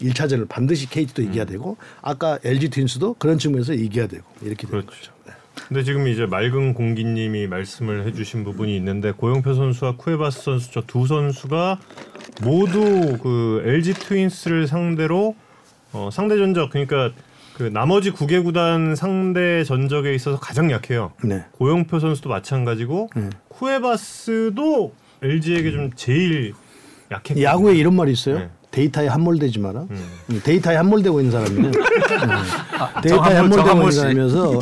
1차전을 반드시 KT도 이겨야 되고 아까 LG 트윈스도 그런 측면에서 이겨야 되고 이렇게 되는 그렇죠. 거죠. 네. 근데 지금 이제 맑은 공기님이 말씀을 해주신 부분이 있는데 고영표 선수와 쿠에바스 선수 저 두 선수가 모두 그 LG 트윈스를 상대로 어, 상대 전적 그러니까 그 나머지 9개 구단 상대 전적에 있어서 가장 약해요. 네. 고영표 선수도 마찬가지고 네. 쿠에바스도 LG에게 좀 제일 약했고 야구에 이런 말이 있어요. 네. 데이터에 함몰되지 마라. 음. 음, 데이터에 함몰되고 있는 사람이네. [laughs] 네. 데이터에 정한몰, 함몰되고 있는. 사람이면서.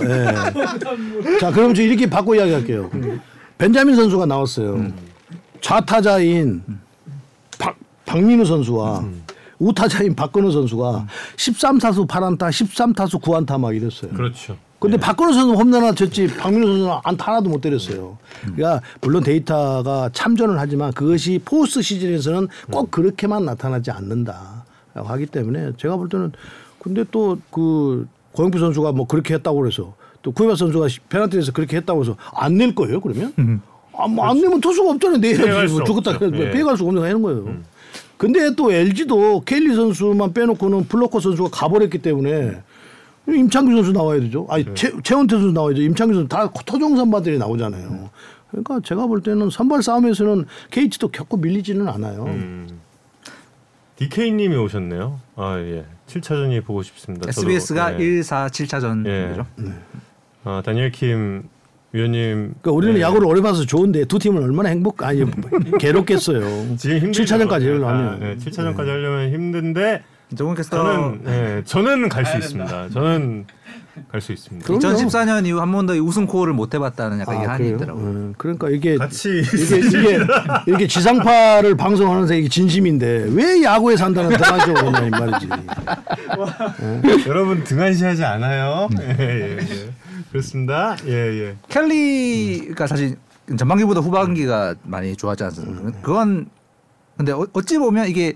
예. [laughs] 자, 그럼 저 이렇게 바꿔 이야기할게요. 벤자민 선수가 나왔어요. 좌타자인 박, 박민우 선수와 우타자인 박건우 선수가 13타수 8안타, 13타수 9안타 막 이랬어요. 그렇죠. 근데 박건우 선수는 홈런 하나 쳤지 박민우 선수는 안타 하나도 못 때렸어요. 그러니까 물론 데이터가 참전을 하지만 그것이 포스트 시즌에서는 꼭 그렇게만 나타나지 않는다. 라고 하기 때문에 제가 볼 때는 근데 또 그 고영표 선수가 뭐 그렇게 했다고 그래서 또 쿠에바스 선수가 페넌트에서 그렇게 했다고 해서 안 낼 거예요 그러면? 아, 뭐안 내면 투수가 없잖아요. 뭐 죽었다 예. 피해갈 수가 없는 거 하는 거예요. 근데 또 LG도 켈리 선수만 빼놓고는 플럿코 선수가 가버렸기 때문에 임찬규 선수 나와야 되죠. 아니 최, 최원태 선수 나와야죠. 임찬규 선수 다 토종 선발들이 나오잖아요. 그러니까 제가 볼 때는 선발 싸움에서는 KT도 겪고 밀리지는 않아요. 음. DK님이 오셨네요. 아 예, 7차전이 보고 싶습니다. 저도, SBS가 예. 1, 4, 7차전이죠. 예. 아 다니엘 킴 위원님. 그러니까 우리는 예. 야구를 오래 봐서 좋은데 두 팀은 얼마나 행복 아니 괴롭겠어요. [laughs] 지금 힘들죠. 7차전까지 예. 하려면 아, 예, 7차전까지 하려면 힘든데 저는 예, 저는 갈 수 있습니다. 저는 갈 수 있습니다. 그럼요. 2014년 이후 한 번도 우승 코어를 못 해봤다는 약간 이 한이? 있더라고요. 예, 그러니까 이게 같이 이게 이게 이게 지상파를 방송하면서 이게 진심인데 왜 야구에 산다는 등하죠 그냥 이 말이지. [laughs] 여러분 등한시하지 않아요. 예, 예, 예. 그렇습니다. 예 예. 켈리가 사실 전반기보다 후반기가 많이 좋아하지 않습니까? 그건 근데 어- 어찌 보면 이게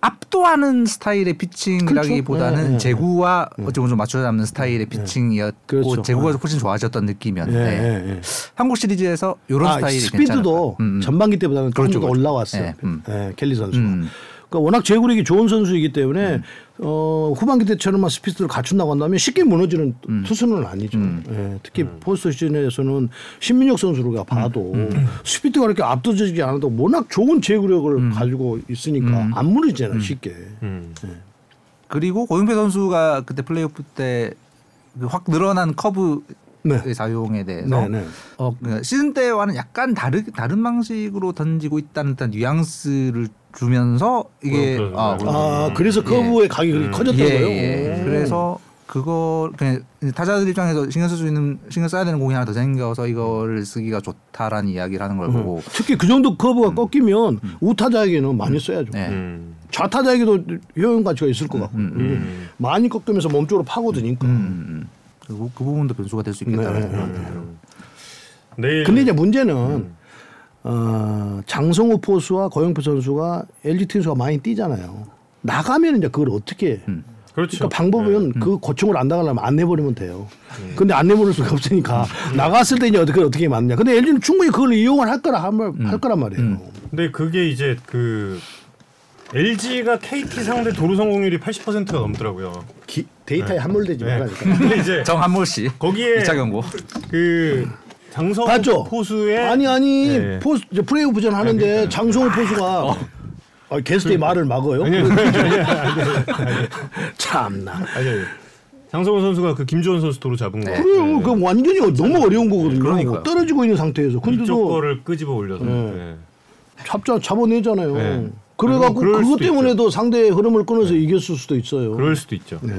압도하는 스타일의 피칭이라기보다는 그렇죠. 네, 네. 제구와 어찌 보면 좀 맞춰 잡는 스타일의 피칭이었고 그렇죠. 제구가 네. 훨씬 좋아졌던 예, 느낌이었는데 예, 예. 한국 시리즈에서 이런 아, 스타일이 스피드도. 음, 음. 전반기 때보다는 그렇죠, 좀더 그렇죠. 올라왔어요. 예, 음. 예, 켈리 선수가. 음. 그러니까 워낙 제구력이 좋은 선수이기 때문에 어, 후반기 때처럼만 스피드를 갖춘다고 한다면 쉽게 무너지는 투수는 아니죠. 예, 특히 포스트 시즌에서는 신민혁 선수가 봐도 스피드가 그렇게 압도적이지 않아도 워낙 좋은 제구력을 가지고 있으니까 안 무너지잖아요 쉽게. 음. 그리고 고영표 선수가 그때 플레이오프 때그확 늘어난 커브 네. 의 사용에 대해서 네, 네. 어, 그 시즌 때와는 약간 다르, 다른 방식으로 던지고 있다는 듯한 뉘앙스를 주면서 이게 그렇죠. 아, 네. 아 그래서 커브의 가격이 그렇게 음. 커졌던 예, 거예요. 예. 오. 그래서 그거 그냥 타자들 입장에서 신경 쓸 수 있는 신경 써야 되는 공이 하나 더 생겨서 이거를 쓰기가 좋다라는 이야기를 하는 걸 보고 특히 그 정도 커브가 꺾이면 우타자에게는 많이 써야죠. 네. 음. 좌타자에게도 효용 가치가 있을 것 같고 음. 많이 꺾으면서 몸쪽으로 파고드니까. 음, 그리고 그 부분도 변수가 될 수 있겠다는 네. 생각. 내일 근데 이제 문제는 어, 장성호 포수와 고영표 선수가 LG 트윈스가 많이 뛰잖아요. 나가면 이제 그걸 어떻게 음. 그렇죠. 그러니까 방법은 그 고충을 안 당하려면 안 내버리면 돼요. 근데 안 내버릴 수가 없으니까 [laughs] 나갔을 때 이제 어떻게 어떻게 맞냐. 근데 LG는 충분히 그걸 이용을 할 거라 할, 말, 할 거란 말이에요. 근데 그게 이제 그 LG가 KT 상대 도루 성공률이 80%가 넘더라고요. 기- 데이터에 함몰되지 네. 말라니까. 근데 이제 [laughs] 정한몰 씨 거기에 2차 경고. 그 장성호 봤죠? 포수의 아니 아니 네. 포스 이제 플레이오프 전 하는데 장성호 포수가 아, 게스트의 말을 막어요. 아니 아니 아니 참나. 아니. 장성호 선수가 그 김주원 선수 도루 잡은 거. 그래요. 그 완전히 너무 어려운 거거든요. 그러니까요. 떨어지고 있는 상태에서. 근데도 거를 끄집어 올려서. 네. 네. 잡자 잡아내잖아요. 네. 그래갖고 그것 때문에도 상대의 흐름을 끊어서 이겼을 수도 있어요. 그럴 수도 있죠. 네.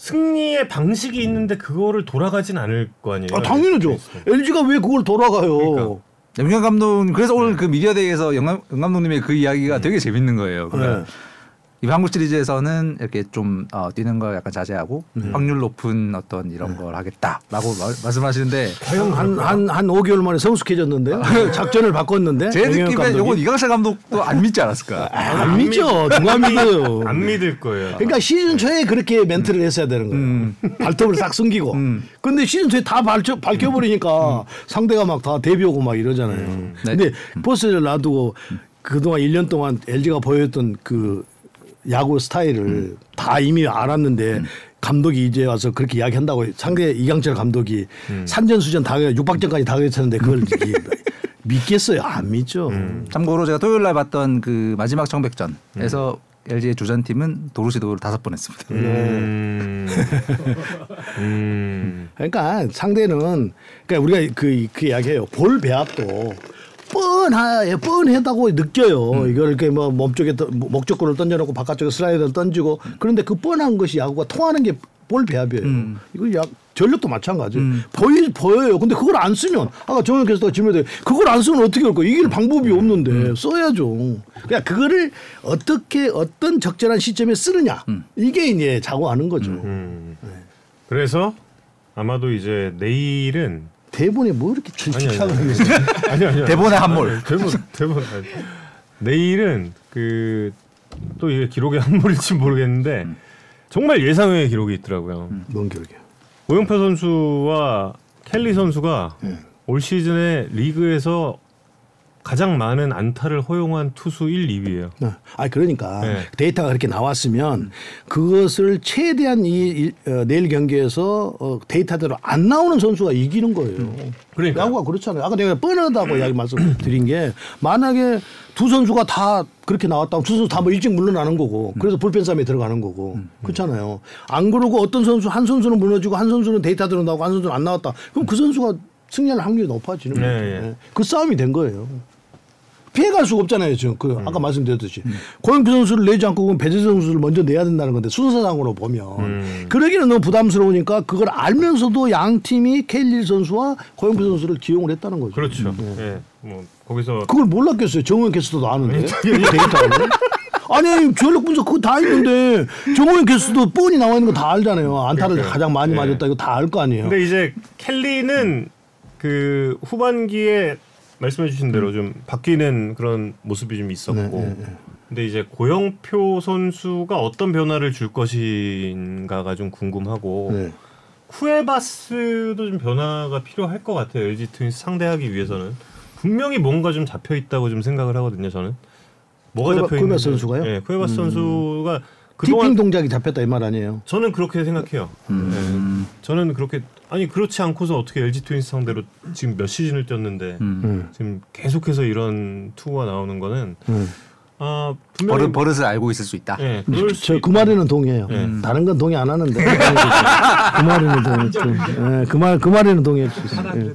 승리의 방식이 있는데 그거를 돌아가진 않을 거 아니에요. 아, 당연하죠. LG가 왜 그걸 돌아가요? 그러니까. 영경 감독 그래서 오늘 그 미디어 데이에서 영, 감- 영 감독님의 그 이야기가 되게 재밌는 거예요. 그러니까 네. 이번 한국 시리즈에서는 이렇게 좀 어, 뛰는 걸 약간 자제하고 확률 높은 어떤 이런 걸 하겠다라고 말, 말씀하시는데 한한한 5개월 만에 성숙해졌는데요. 작전을 바꿨는데. 제 느낌에. 요건 이강철 감독도 안 믿지 않았을까? 아, 안 믿죠. 누가 믿어요. 안 믿을 거예요. 그러니까 시즌 초에 그렇게 멘트를 했어야 되는 거예요. 발톱을 싹 숨기고. 근데 시즌 초에 다 밝혀, 밝혀 버리니까 상대가 막 다 데뷔하고 막 이러잖아요. 네. 근데 포스를 놔두고 그동안 1년 동안 LG가 보여줬던 그 야구 스타일을 다 이미 알았는데 감독이 이제 와서 그렇게 이야기한다고 상대 이강철 감독이 산전수전 다 6박전까지 다 했었는데 그걸 이게 믿겠어요? 안 믿죠. 참고로 제가 토요일 날 봤던 그 마지막 청백전에서 LG의 주전팀은 도루시도를 다섯 번 했습니다. 음. [laughs] 음. 그러니까 상대는 그러니까 우리가 그, 그 이야기해요. 볼 배합도 뻔해 뻔하다고 느껴요. 이걸 이렇게 뭐 몸쪽에 떠- 목적구를 던져놓고 바깥쪽에 슬라이더를 던지고 그런데 그 뻔한 것이 야구가 통하는 게 볼 배합이에요. 이거 약 전력도 마찬가지. 보이 보여요. 근데 그걸 안 쓰면 아까 정현 교수가 질문에 그걸 안 쓰면 어떻게 할 거야? 이길 방법이 없는데 써야죠. 그러니까 그거를 어떻게 어떤 적절한 시점에 쓰느냐 이게 이제 자고하는 거죠. 음. 그래서 아마도 이제 내일은 대본에 뭐 이렇게 아니 아니 아니 있어요? 아니 아니 대본의 함몰. 대본 대본 아니. 내일은 그 또 이게 기록의 [laughs] 한물일지 모르겠는데 정말 예상 외의 기록이 있더라고요. 뭔 기록이야? 오영표 선수와 켈리 선수가 올 시즌에 리그에서 가장 많은 안타를 허용한 투수 1, 2위예요. 네. 아 그러니까 네. 데이터가 그렇게 나왔으면 그것을 최대한 이 일- 어, 내일 경기에서 어, 데이터대로 안 나오는 선수가 이기는 거예요. 그러니까요. 야구가 그렇잖아요. 아까 내가 뻔하다고 이야기 말씀드린 게 만약에 두 선수가 다 그렇게 나왔다면 두 선수 다 뭐 일찍 물러나는 거고 그래서 불펜 싸움에 들어가는 거고 그렇잖아요. 안 그러고 어떤 선수 한 선수는 무너지고 한 선수는 데이터대로 나오고 한 선수는 안 나왔다. 그럼 그 선수가 승리할 확률이 높아지는 네, 거죠. 예. 네. 그 싸움이 된 거예요. 피해갈 수가 없잖아요, 지금. 그 아까 말씀드렸듯이 고영표 선수를 내지 않고 그건 배재 선수를 먼저 내야 된다는 건데 순서상으로 보면 음. 그러기는 너무 부담스러우니까 그걸 알면서도 양 팀이 케일리 선수와 고영표 선수를 기용을 했다는 거죠. 그렇죠. 예. 뭐 거기서 그걸 몰랐겠어요. 정우영 캐스터도 아는데 이 데이터를. [laughs] 아니 전력 분석 그거 다 있는데 정우영 캐스터도 뻔히 나와 있는 거 다 알잖아요. 안타를 그러니까요. 가장 많이 네. 맞았다 이거 다 알 거 아니에요. 근데 이제 켈리는 그 후반기에 말씀해주신 대로 좀 바뀌는 그런 모습이 좀 있었고, 네, 네, 네. 근데 이제 고영표 선수가 어떤 변화를 줄 것인가가 좀 궁금하고 네. 쿠에바스도 좀 변화가 필요할 것 같아요. LG 트윈스 상대하기 위해서는 분명히 뭔가 좀 잡혀 있다고 좀 생각을 하거든요. 저는 뭐가 쿠에바- 잡혀 있는 쿠에바스 선수가요? 음. 네, 쿠에바스 선수가 티핑 그동안 동작이 잡혔다 이 말 아니에요? 저는 그렇게 생각해요. 음. 네. 저는 그렇게 아니 그렇지 않고서 어떻게 LG 트윈스 상대로 지금 몇 시즌을 뛰었는데 음. 음. 지금 계속해서 이런 투구가 나오는 거는 음. 아 분명히 버릇 버릇 을 알고 있을 수 있다. 예, 그럴 수저 있- 그 말에는 동의해요. 네. 다른 건 동의 안 하는데 [laughs] 그 말에는 동의. 예, 그말 그 말에는 동의할 수 있어요. 예.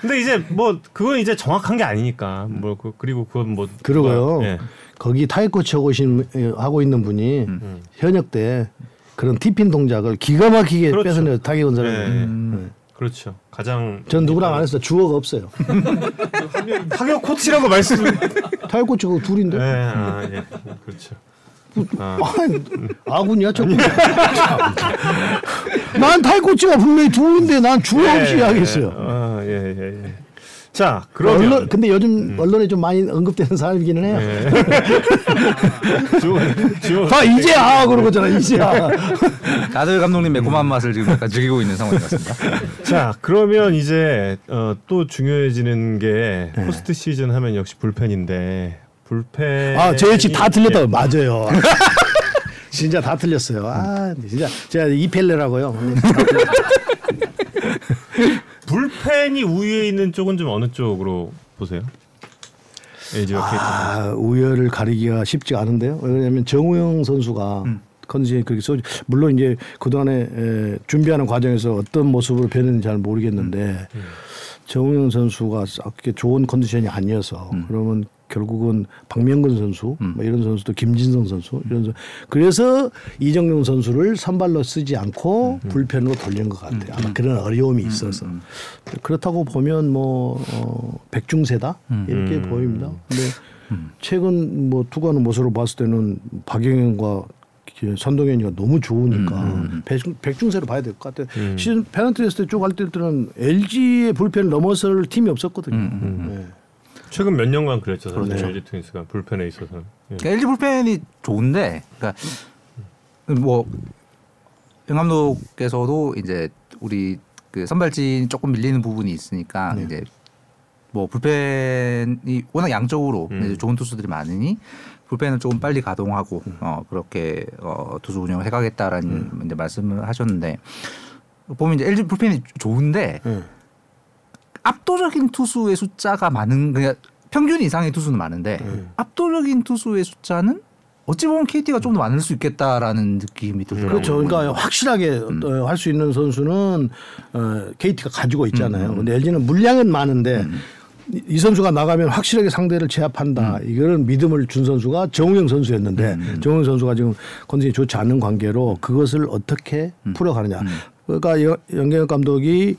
근데 이제 뭐 그건 이제 정확한 게 아니니까 뭐 그, 그리고 그건 뭐 그러고요. 예. 거기 타이 코치 하고, 예, 하고 있는 분이 음. 현역 때 그런 티핀 동작을 기가 막히게 그렇죠. 뺏어내요 타기 건설은. 네. 그렇죠. 가장 전 누구랑 안 했어 주어가 없어요. [laughs] 타격 코치라고 말씀. 타이 코치가 둘인데. 네, 아, 예. 그렇죠. 아, 아니, 아군이야 저. [laughs] 난 타이 코치가 분명히 둘인데 난 주어 없이 예, 하겠어요. 아, 예, 예, 예. 자, 그러면 언론, 근데 요즘 언론에 좀 많이 언급되는 사람이기는 해요. 예. [laughs] 다 이제 아 그런 거잖아 이제 아. [laughs] 다들 감독님 매콤한 맛을 지금 약간 즐기고 있는 상황인 것 같습니다. 자, 그러면 이제 어, 또 중요해지는 게 네. 포스트 시즌 하면 역시 불펜인데 불펜. 아, 제 예측 다 예. 맞아요. [laughs] 진짜 다 틀렸어요. 아, 진짜 제가 이펠레라고요. [laughs] 불펜이 우위에 있는 쪽은 좀 어느 쪽으로 보세요? KT. 아, 우열을 가리기가 쉽지가 않은데요. 왜냐하면 정우영 선수가 컨디션이 그렇게 쏘 물론 이제 그동안에 에, 준비하는 과정에서 어떤 모습으로 변했는지 잘 모르겠는데 정우영 선수가 그렇게 좋은 컨디션이 아니어서 그러면 결국은 박명근 선수 뭐 이런 선수도 김진성 선수 이런 선수 그래서 이정용 선수를 선발로 쓰지 않고 불펜으로 돌린 것 같아요. 아마 그런 어려움이 있어서 그렇다고 보면 뭐 어, 백중세다 이렇게 음. 보입니다. 근데 최근 뭐 투구하는 모습으로 봤을 때는 박영현과 손동현이가 너무 좋으니까 백중, 백중 세로 봐야 될 것 같아요. 음. 시즌 페넌트 했을 때쭉 할 때는 LG의 불펜을 넘어설 팀이 없었거든요. 음, 네. 최근 몇 년간 그랬죠. 사실 그렇죠. LG 트윈스가 불펜에 있어서는. 예. 그러니까 LG 불펜이 좋은데, 그러니까 뭐 영 감독께서도 이제 우리 그 선발진 조금 밀리는 부분이 있으니까 네. 이제 뭐 불펜이 워낙 양적으로 음. 이제 좋은 투수들이 많으니 불펜을 조금 빨리 가동하고 어 그렇게 어 투수 운영을 해가겠다라는 이제 말씀을 하셨는데 보면 이제 LG 불펜이 좋은데 네. 압도적인 투수의 숫자가 많은 그냥 평균 이상의 투수는 많은데 압도적인 투수의 숫자는 어찌 보면 KT가 좀 더 많을 수 있겠다라는 느낌이 들더라고요. 그렇죠. 그러니까 확실하게 어, 할수 있는 선수는 어, KT가 가지고 있잖아요. 근데 LG는 물량은 많은데 이- 이 선수가 나가면 확실하게 상대를 제압한다. 이거는 믿음을 준 선수가 정우영 선수였는데 정우영 선수가 지금 컨디션이 좋지 않는 관계로 그것을 어떻게 풀어가느냐. 그러니까 여- 연경혁 감독이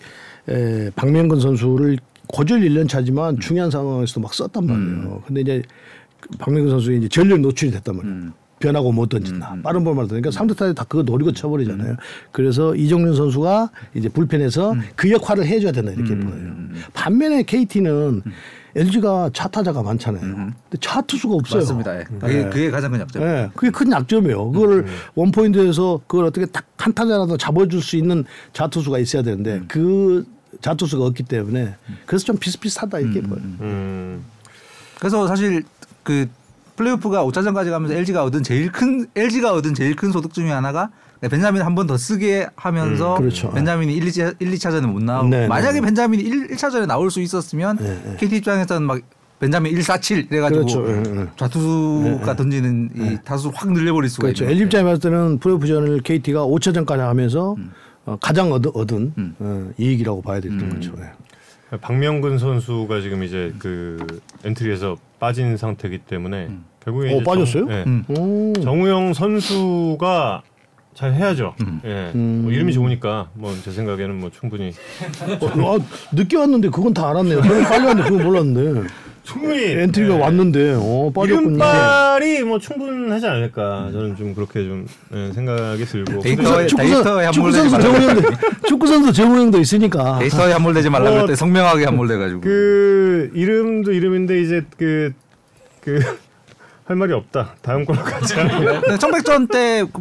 에, 박명근 선수를 고졸 1년 차지만 중요한 상황에서도 막 썼단 말이에요. 근데 이제 그 박명근 선수가 이제 전력 노출이 됐단 말이에요. 변하고 못 던진다. 빠른 볼만 던지니까 상대 타자 다 그거 노리고 쳐버리잖아요. 그래서 이정윤 선수가 이제 불펜에서 그 역할을 해줘야 된다 이렇게 보여요. 반면에 KT는 LG가 차 타자가 많잖아요. 근데 차 투수가 없어요. 맞습니다. 예. 그게, 그게 가장 큰 약점. 예, 그게 큰 약점이에요. 그거를 원포인트에서 그걸 어떻게 딱 한 타자라도 잡아줄 수 있는 자 투수가 있어야 되는데 그 자투수가 없기 때문에 그래서 좀 비슷비슷하다 이렇게 보여요. 음. 그래서 사실 그 플레이오프가 5차전까지 가면서 LG가 얻은 제일 큰 LG가 얻은 제일 큰 소득 중에 하나가 벤자민 한 번 더 쓰게 하면서 음, 그렇죠. 벤자민이 1, 2차, 1, 2차전에 못 나오고 네, 네, 만약에 네. 벤자민이 1, 1차전에 나올 수 있었으면 네, 네. KT 입장에서는 막 벤자민 147 이래가지고 그렇죠. 예, 예. 좌투수가 던지는 이 타수 확 늘려버릴 수가 그렇죠. 있는 LG 입장에 봤을 때는 플레이오프전을 KT가 5차전까지 하면서 음. 어, 가장 얻, 얻은 어, 이익이라고 봐야 될 음. 거죠. 예. 박명근 선수가 지금 이제 그 엔트리에서 빠진 상태이기 때문에 결국에 어, 빠졌어요? 정, 예. 음. 오. 정우영 선수가 잘 해야죠. 예. 음. 뭐 이름이 좋으니까 뭐 제 생각에는 뭐 충분히 어, 아, 늦게 왔는데 그건 다 알았네요. 빨리 왔는데 그건 몰랐는데. 충분히 엔트리가 예. 왔는데 어, 빠졌군요. 이름빨이 뭐 충분하지 않을까 저는 좀 그렇게 좀 예, 생각이 들고 데이터에 데이터에 축구 함몰되지 선수 말라. 정우영도 축구 선수 정우영도 있으니까. 데이터에 함몰되지 말라고 어, 할때 성명하게 함몰돼가지고 그 이름도 이름인데 이제 그 그 [laughs] 할 말이 없다. 다음 걸로 가자. 근데 청백전 때그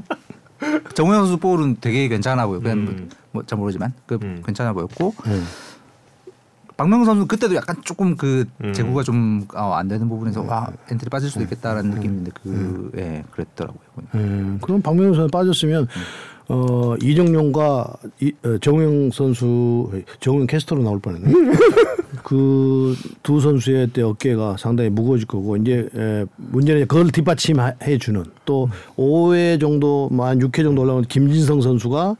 정우영 선수 볼은 되게 괜찮아 보여. 그냥 음. 뭐잘 모르지만 그 음. 괜찮아 보였고 네. 박명근 선수 그때도 약간 조금 그 음. 제구가 좀안 되는 부분에서 와 엔트리 빠질 수도 있겠다라는 느낌인데 그 예, 그랬더라고요. 예, 그럼 박명수 선수 빠졌으면 어, 이정용과 이, 어, 정우영 선수 정우영 캐스터로 나올 뻔했네. [laughs] 그 두 선수의 때 어깨가 상당히 무거워질 거고 이제 에, 문제는 그걸 뒷받침해 주는 또 5회 정도 뭐한 6회 정도 올라온 김진성 선수가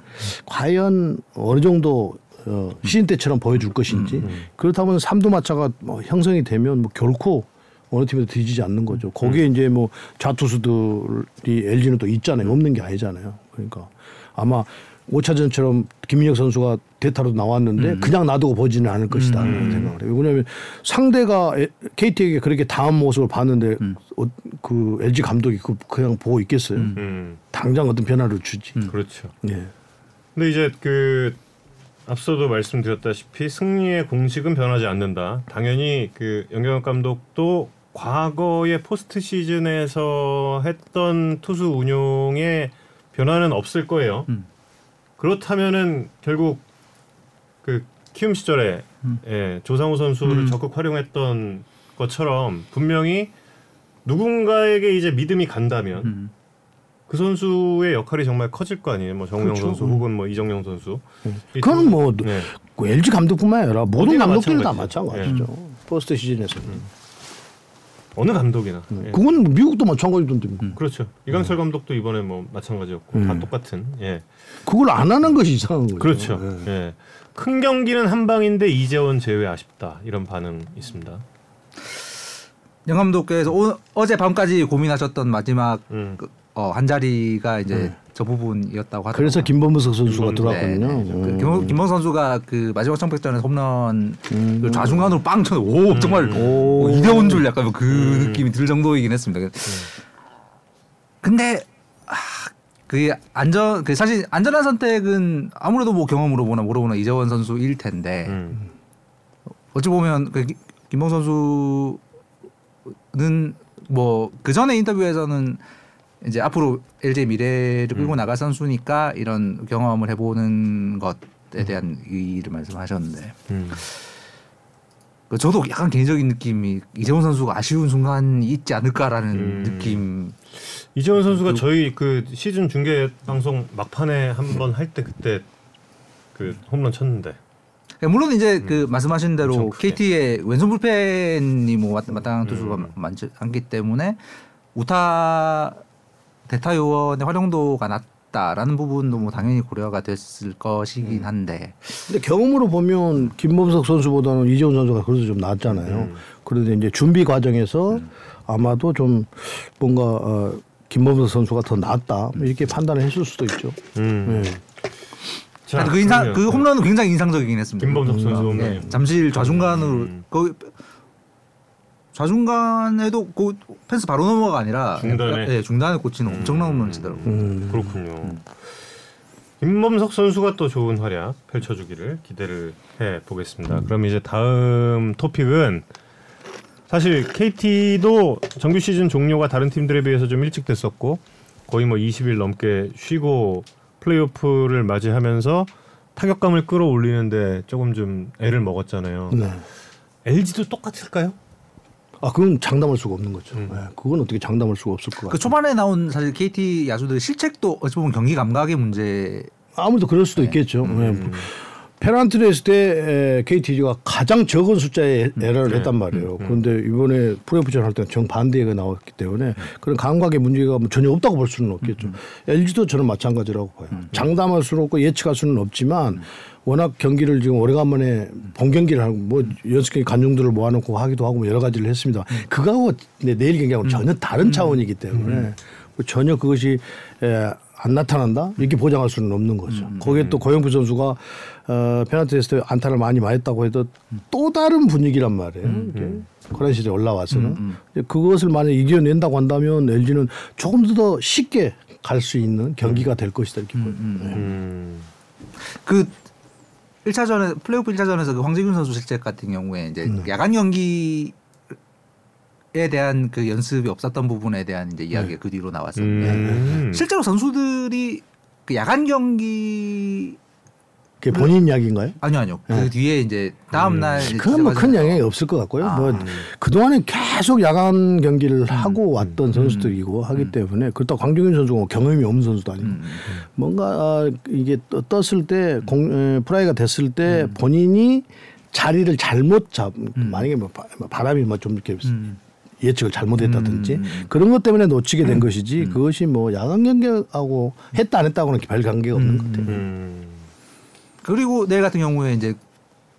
과연 어느 정도 어, 시즌 때처럼 보여줄 것인지 그렇다면 삼두마차가 뭐 형성이 되면 뭐 결코 어느 팀에도 뒤지지 않는 거죠. 거기에 이제 뭐 좌투수들이 LG는 또 있잖아요. 없는 게 아니잖아요. 그러니까 아마 5차전처럼 김민혁 선수가 대타로 나왔는데 그냥 놔두고 보지는 않을 것이다 라는 생각을 해요. 왜냐하면 상대가 에- KT에게 그렇게 당한 모습을 봤는데 어, 그 LG 감독이 그 그냥 보고 있겠어요. 음, 당장 어떤 변화를 주지. 그렇죠. 예. 근데 이제 그 앞서도 말씀드렸다시피 승리의 공식은 변하지 않는다. 당연히 그 영경혁 감독도 과거의 포스트 시즌에서 했던 투수 운용에 변화는 없을 거예요. 음. 그렇다면은 결국 그 키움 시절에 예, 조상우 선수를 음. 적극 활용했던 것처럼 분명히 누군가에게 이제 믿음이 간다면 음. 그 선수의 역할이 정말 커질 거 아니에요. 뭐 정우영 그렇죠. 선수 음. 혹은 뭐 이정용 선수. 이 그건 두- 뭐 네. 그 LG 감독뿐만 아니라 모든 감독들이 다 마찬가지죠. 마찬가지죠. 포스트 시즌에서. 어느 감독이나. 음. 예. 그건 미국도 마찬가지던데. 음. 그렇죠. 이강철 감독도 이번에 뭐 마찬가지였고 다 똑같은. 예. 그걸 안 하는 것이 이상한 거죠. 그렇죠. 예. 예. 큰 경기는 한 방인데 이재원 제외 아쉽다 이런 반응 있습니다. 영 감독께서 오, 어제 밤까지 고민하셨던 마지막 음. 그, 어, 한 자리가 이제 저 부분이었다고 하더라고요. 그래서 김범석 선수가 김범- 들어왔거든요. 네, 네. 그 음. 김, 김범 선수가 그 마지막 청백전에 홈런 음. 그 좌중간으로 빵 쳐. 오 정말 오. 뭐 이대원 줄 약간 그 음. 느낌이 들 정도이긴 했습니다. 근데 아, 그 안전 그 사실 안전한 선택은 아무래도 뭐 경험으로 보나 모르 보나 이재원 선수일 텐데 음. 어찌 보면 그 기- 김범 선수는 뭐 그 전에 인터뷰에서는 이제 앞으로 LG 미래를 끌고 음. 나갈 선수니까 이런 경험을 해보는 것에 대한 의의를 말씀하셨는데 음. 그 저도 약간 개인적인 느낌이 이재원 선수가 아쉬운 순간이 있지 않을까라는 음. 느낌. 이재원 선수가 저희 그 시즌 중계 방송 막판에 한 번 할 때 그때 그 홈런 쳤는데. 물론 이제 그 말씀하신 대로 음. 엄청 크게. KT의 왼손 불펜이 뭐 마땅- 마땅한 투수가 음. 많지 않기 때문에 우타 대타 요원의 활용도가 낮다라는 부분도 뭐 당연히 고려가 됐을 음. 것이긴 한데 근데 경험으로 보면 김범석 선수보다는 이재훈 선수가 그래도 좀 낫잖아요. 음. 그런데 이제 준비 과정에서 아마도 좀 뭔가 어, 김범석 선수가 더 낫다 뭐 이렇게 판단을 했을 수도 있죠. 음. 네. 자, 그 인상 그 홈런은 굉장히 인상적이긴 했습니다. 김범석 선수 예, 홈런. 잠실 좌중간으로 음. 거기 좌중간에도 그 펜스 바로 넘어가 아니라 중단에? 예, 중단에 꽂히는 엄청난 홈런 치더라고요. 음. 그렇군요. 김범석 선수가 또 좋은 활약 펼쳐주기를 기대를 해 보겠습니다. 그럼 이제 다음 토픽은 사실 KT도 정규 시즌 종료가 다른 팀들에 비해서 좀 일찍 됐었고 거의 뭐 20일 넘게 쉬고 플레이오프를 맞이하면서 타격감을 끌어올리는데 조금 좀 애를 먹었잖아요. 네. LG도 똑같을까요? 아 그건 장담할 수가 없는 거죠. 음. 네. 그건 어떻게 장담할 수가 없을 것그 같아요. 초반에 나온 사실 KT 야수들의 실책도 어찌 보면 경기 감각의 문제. 아무래도 그럴 수도 있겠죠. 네. 음. 페란트를 했을 때 KT가 가장 적은 숫자의 에러를 네. 했단 말이에요. 그런데 이번에 프로야구전 할 때는 정반대가 나왔기 때문에 그런 감각의 문제가 뭐 전혀 없다고 볼 수는 없겠죠. LG도 저는 마찬가지라고 봐요. 장담할 수는 없고 예측할 수는 없지만 워낙 경기를 지금 오래간만에 본 경기를 하고 뭐 연습 경기 관중들을 모아놓고 하기도 하고 뭐 여러 가지를 했습니다. 그거하고 내- 내일 경기하고 전혀 다른 차원이기 때문에 뭐 전혀 그것이 에, 안 나타난다 이렇게 보장할 수는 없는 거죠. 거기에 또 고영표 선수가 어, 때 안타를 많이 맞았다고 해도 또 다른 분위기란 말이에요. 이게 코란 시대 올라와서는 이제 그것을 만약 이겨낸다고 한다면 LG는 조금 더 쉽게 갈 수 있는 경기가 될 것이다 이렇게 보여요. 네. 음. 그 1차전에 플레이오프 1차전에서 그 황재균 선수 실책 같은 경우에 이제 야간 경기 에 대한 그 연습이 없었던 부분에 대한 이제 이야기가 그 뒤로 나왔었는데 음. 실제로 선수들이 그 야간 경기를 그게 본인 이야기인가요? 아니요 아니요. 그 뒤에 이제 다음 날 이제 네. 음. 그건 뭐 큰. 영향이 없을 것 같고요. 아. 뭐 그동안에 계속 야간 경기를 하고 왔던 선수들이고 하기 때문에 그렇다고 강정현 선수가 뭐 경험이 없는 선수도 아니고 뭔가 아, 이게 떠- 떴을 때 공, 에, 프라이가 됐을 때 본인이 자리를 잘못 잡 만약에 뭐 바- 바람이 뭐 좀 이렇게 음. 예측을 잘못했다든지 그런 것 때문에 놓치게 된 것이지 그것이 뭐 야간 경기하고 했다 안 했다고는 별 관계가 없는 것 같아요. 음. 그리고 내일 같은 경우에 이제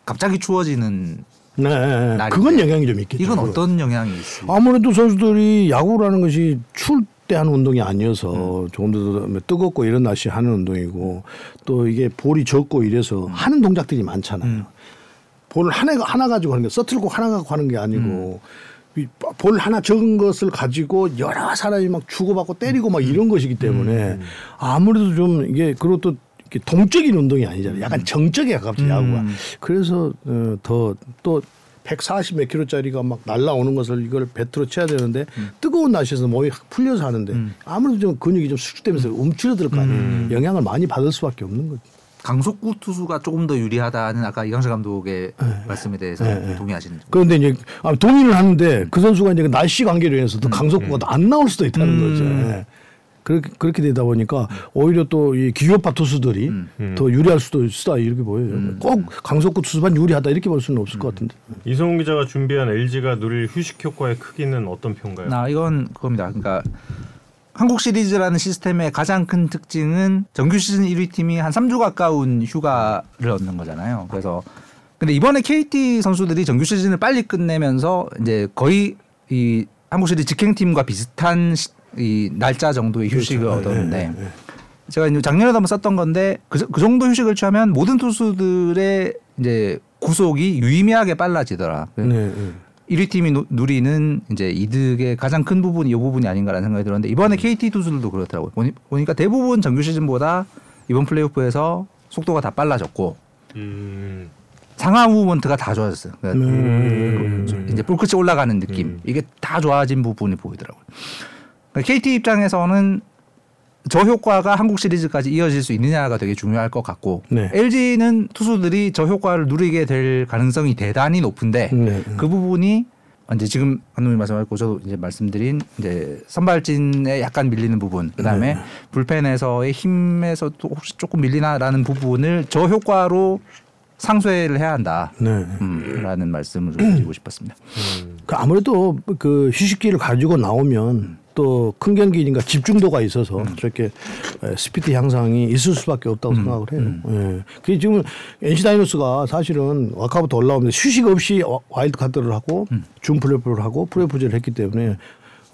갑자기 추워지는 네, 네. 그건 영향이 좀 있겠죠. 이건. 어떤 영향이 있어요? 아무래도 선수들이 야구라는 것이 추울 때 하는 운동이 아니어서 음. 조금 더 뜨겁고 이런 날씨 에 하는 운동이고 또 이게 볼이 적고 이래서 음. 하는 동작들이 많잖아요. 볼 하나 하나 가지고 하는 게 서틀고 하나 갖고 하는 게 아니고 음. 이볼 하나 적은 것을 가지고 여러 사람이 막 주고받고 때리고 막 이런 것이기 때문에 아무래도 좀 이게 그리고 또 동적인 운동이 아니잖아요. 약간 정적에 가깝죠 야구가. 그래서 어, 더또 140 몇 킬로짜리가 막 날라오는 것을 이걸 배트로 쳐야 되는데 뜨거운 날씨에서 몸이 확 풀려서 하는데 아무래도 좀 근육이 좀 수축되면서 움츠러들 거 아니에요. 영향을 많이 받을 수밖에 없는 거죠. 강속구 투수가 조금 더 유리하다는 아까 이강철 감독의 말씀에 대해서 네, 동의하시는지. 그런데 이제 아, 동의를 하는데 그 선수가 이제 그 날씨 관계로 인해서 또 강속구가 또안 나올 수도 있다는 거죠. 예. 그렇게 그렇게 되다 보니까 오히려 또 이 기교파 투수들이 더 유리할 수도 있다 이렇게 보여요. 꼭 강속구 투수만 유리하다 이렇게 볼 수는 없을 것 같은데. 이성훈 기자가 준비한 LG가 누릴 휴식 효과의 크기는 어떤 편가요? 나 이건 그겁니다. 그러니까 한국 시리즈라는 시스템의 가장 큰 특징은 정규 시즌 1위 팀이 한 3주 가까운 휴가를 얻는 거잖아요. 그래서 근데 이번에 KT 선수들이 정규 시즌을 빨리 끝내면서 이제 거의 이 한국 시리즈 직행 팀과 비슷한 시- 이 날짜 정도의 휴식을 그렇죠. 얻었는데 네, 네, 네. 제가 이제 작년에도 한번 썼던 건데 그, 그 정도 휴식을 취하면 모든 투수들의 이제 구속이 유의미하게 빨라지더라. 네, 네. 1위 팀이 누- 누리는 이제 이득의 가장 큰 부분이 이 부분이 아닌가라는 생각이 들었는데 이번에 KT 투수들도 그렇더라고요. 보니, 보니까 대부분 정규 시즌보다 이번 플레이오프에서 속도가 다 빨라졌고 음. 상하 무브먼트가 다 좋아졌어요. 그러니까 음. 이제 볼 끝이 올라가는 느낌 이게 다 좋아진 부분이 보이더라고요. 그러니까 KT 입장에서는 저 효과가 한국 시리즈까지 이어질 수 있느냐가 되게 중요할 것 같고 네. LG는 투수들이 저 효과를 누리게 될 가능성이 대단히 높은데 네. 그 부분이 이제 지금 감독님 말씀하셨고 저도 이제 말씀드린 이제 선발진에 약간 밀리는 부분 그다음에 불펜에서의 힘에서 또 혹시 조금 밀리나라는 부분을 저 효과로 상쇄를 해야 한다. 네. 음, 라는 말씀을 좀 드리고 싶었습니다. 그 아무래도 그 휴식기를 가지고 나오면 또 큰 경기니까 집중도가 있어서 저렇게 에, 스피드 향상이 있을 수밖에 없다고 생각을 해요. 예. 그게 지금 NC 다이노스가 사실은 와카부터 올라오면서 휴식 없이 와- 와일드 카드를 하고 준 플레이오프를 하고 플레이오프를 했기 때문에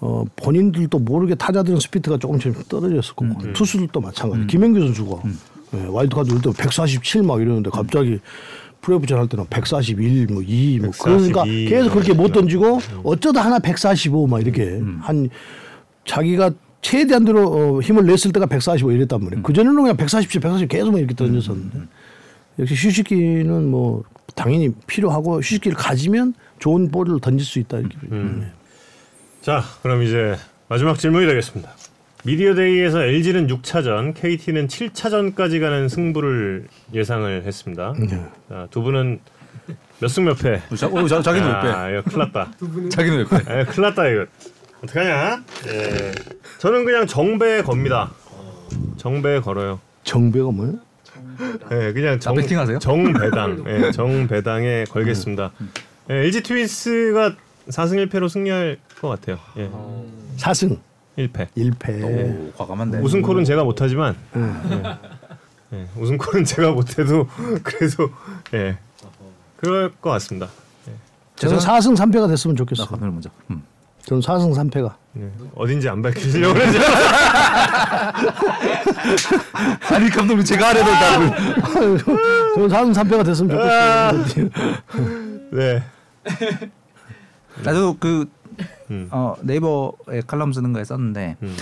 어, 본인들도 모르게 타자들은 스피드가 조금씩 떨어졌을 거고 투수들도 마찬가지. 김영규 선수가 예, 와일드 카드 올때 147 막 이러는데 갑자기 플레이오프전 할 때는 141, 뭐 2, 뭐 그러니까 142. 계속 그렇게 못 던지고 어쩌다 하나 145 막 이렇게 한 자기가 최대한 대로 어, 힘을 냈을 때가 145 이랬단 말이에요. 그 전에는 그냥 147, 140 계속 막 이렇게 던졌었는데 역시 휴식기는 뭐 당연히 필요하고 휴식기를 가지면 좋은 볼을 던질 수 있다 이렇게. 네. 자, 그럼 이제 마지막 질문이 되겠습니다. 미디어데이에서 LG는 6차전, KT는 7차전까지 가는 승부를 예상을 했습니다. 자, 두 분은 몇 승 몇 패? 자, 오, 자, 자기는 왜 아, 이거 큰일 났다. 빼? 자기는 왜 빼? 에, 큰일 났다 이거. 어떡하냐? 예. 저는 그냥 정배에 겁니다. 정배에 걸어요. 정배가 뭐예요? 예, 그냥 정, 배팅하세요? 정배당, [laughs] 예, 정배당에 걸겠습니다. 예, LG 트윈스가 4승 1패로 승리할 것 같아요. 예, 4승 1패. 1패. 오, 과감한데. 우승콜은 제가 못하지만 예. 예, 우승콜은 제가 못해도 [laughs] 그래도 예 그럴 것 같습니다. 저는 4승 3패가 됐으면 나 좋겠어요. 감독님 먼저. 음. 저는 4승 3패가. 예, 어딘지 안 밝히시려고 그러죠? [laughs] 아니 감독님 제가 하려 된다고. 저는 4승 3패가 됐으면 아. 좋겠어요. [laughs] 네. 나도 그 음. 어, 네이버에 칼럼 쓰는 거에 썼는데 음.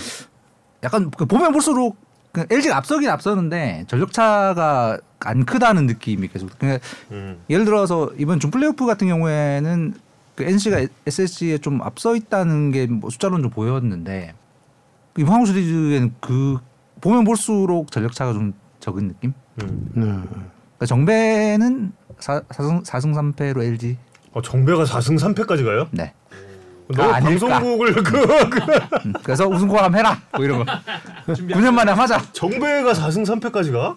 약간 그 보면 볼수록 그 LG가 앞서긴 앞서는데 전력 차가 안 크다는 느낌이 계속. 그러니까 음. 예를 들어서 이번 준 플레이오프 같은 경우에는 그 NC가 SSG에 좀 앞서 있다는 게 뭐 숫자로는 좀 보였는데 이번 한국 시리즈에는 그 보면 볼수록 전력 차가 좀 적은 느낌? 음. 네. 그러니까 정배는 4, 사승 4승 3패로 LG. 어, 정배가 4승 3패까지 가요? 네. 너 아? 방송국을 그, 그 음, 그래서 우승골 한번 해라. 뭐 이런 거. 9년 만에 하자. 정배가 4승 3패까지 가?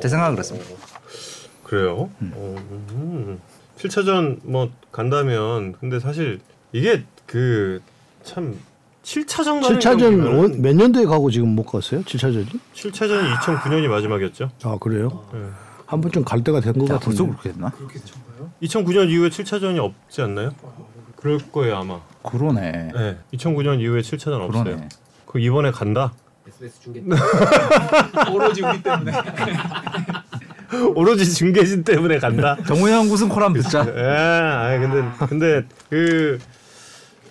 제 생각은 그렇습니다. 그래요. 어, 음. 7차전 뭐 간다면 근데 사실 이게 그 참 7차전 가는 7차전 몇 년도에 가고 지금 못 갔어요? 7차전이? 7차전이 2009년이 마지막이었죠. 아 그래요? 네. 한 번쯤 갈 때가 된것 자, 같은데. 벌써 그렇게 됐나? 2009년 이후에 7차전이 없지 않나요? 그럴 거예요 아마. 그러네. 네. 2009년 이후에 7차전 없어요. 그러네. 그 이번에 간다. SBS 중계 [laughs] 오로지 우리 때문에 [laughs] [laughs] 오로지 중계진 때문에 간다. [laughs] 정우영 우승콜 한번 듣자. 예, 근데 근데 그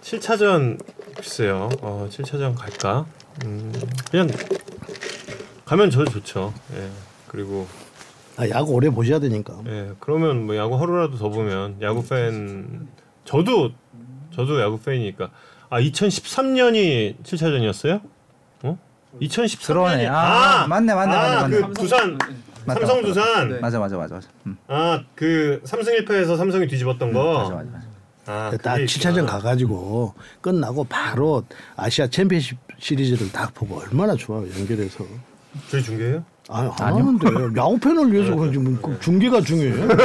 7차전 글쎄요. 어, 7차전 갈까? 음, 그냥 가면 저 좋죠. 예. 그리고 아, 야구 오래 보셔야 되니까. 예, 그러면 뭐 야구 하루라도 더 보면 야구 팬 저도 저도 야구 팬이니까 아 2013년이 7차전이었어요? 어? 2013년이 그러네. 아, 맞네, 맞네, 맞네, 아, 맞네. 그 두산 맞다, 삼성 맞다. 두산 네. 맞아 맞아 맞아 맞아. 음, 아그 삼승 1패에서 삼성이 뒤집었던 거 맞아 맞아 맞아. 아, 딱 그게 7차전 있구나. 가가지고 끝나고 바로 아시아 챔피언십 시리즈를 딱 보고 얼마나 좋아요 연결해서. 저희 중계해요? 아니 안 하는데 [laughs] 야구 팬을 위해서 그런지 뭐그 중계가 중요해요. [laughs]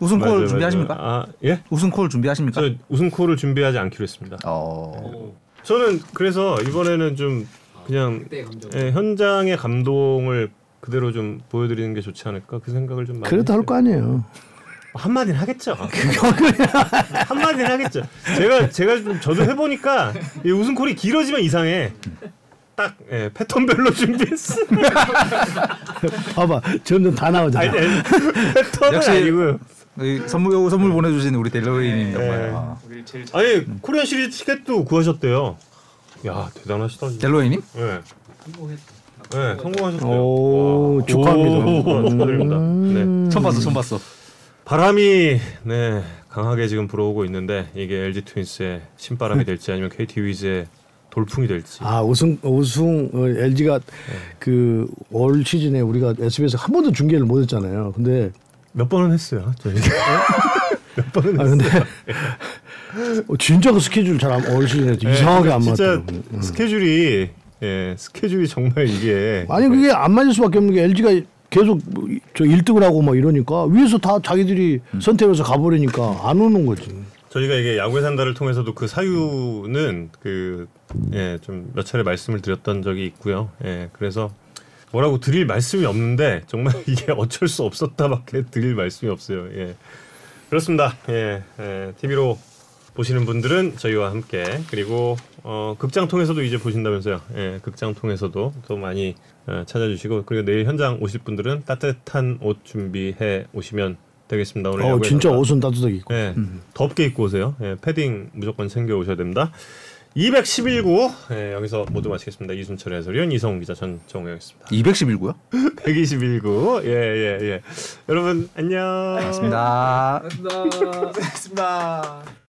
우승콜 맞아요, 준비하십니까? 아 예? 우승콜 준비하십니까? 저 우승콜을 준비하지 않기로 했습니다. 어. 저는 그래서 이번에는 좀 그냥 예, 현장의 감동을 그대로 좀 보여드리는 게 좋지 않을까 그 생각을 좀 많이 그래도 할. 거 아니에요. 한마디는 하겠죠. [laughs] [laughs] 한마디는 하겠죠. 제가 제가 좀 저도 해보니까 이 웃음콜이 길어지면 이상해. 딱 예, 패턴별로 준비했어. [laughs] 봐봐 점점 다 나오잖아. 아니, 아니 패턴은 역시- 아니고요. 이 선물 선물 보내주신 우리 델로이님 네. 정말 아. 우리 제일 아니 코리안 시리즈 티켓도 구하셨대요. 야 대단하시다. 진짜. 델로이님? 네. 성공했 네, 성공하셨어요. 오, 와. 축하합니다. 오, 축하드립니다. 네. 처음 봤어 처음 봤어. 바람이 네 강하게 지금 불어오고 있는데 이게 LG 트윈스의 신바람이 [laughs] 될지 아니면 KT 위즈의 돌풍이 될지. 아 우승 우승 어, LG가 그 올 시즌에 우리가 SBS 한 번도 중계를 못했잖아요. 근데 몇 번은 했어요. 저희. [laughs] [laughs] 몇 번은 아 했어요. 근데 어, 진짜 그 스케줄 잘올 시즌에 네, 이상하게 안 맞더라고. 음. 스케줄이 예 스케줄이 정말 이게 아니 그게 안 맞을 수밖에 없는 게 LG가 계속 뭐저 1등을 하고 막 이러니까 위에서 다 자기들이 선택해서 가버리니까 안 오는 거지. 저희가 이게 야구의 산다를 통해서도 그 사유는 그 예 좀 몇 차례 말씀을 드렸던 적이 있고요. 예 그래서 뭐라고 드릴 말씀이 없는데 정말 [laughs] 이게 어쩔 수 없었다밖에 드릴 말씀이 없어요. 예 그렇습니다. 예, 예 TV로 보시는 분들은 저희와 함께 그리고 어, 극장 통해서도 이제 보신다면서요. 예, 극장 통해서도 또 많이 어, 찾아주시고 그리고 내일 현장 오실 분들은 따뜻한 옷 준비해 오시면 되겠습니다. 오늘 어 진짜 산다. 옷은 따뜻하게 입고. 예, 덥게 입고 오세요. 예, 패딩 무조건 챙겨 오셔야 됩니다. 211구 예, 여기서 모두 마치겠습니다. 이순철의 해설위원 이성훈 기자 전정우였습니다. 211구요? 121구 예예 예, 예. 여러분 안녕. 고맙습니다. 고맙습니다. [laughs] 고맙습니다.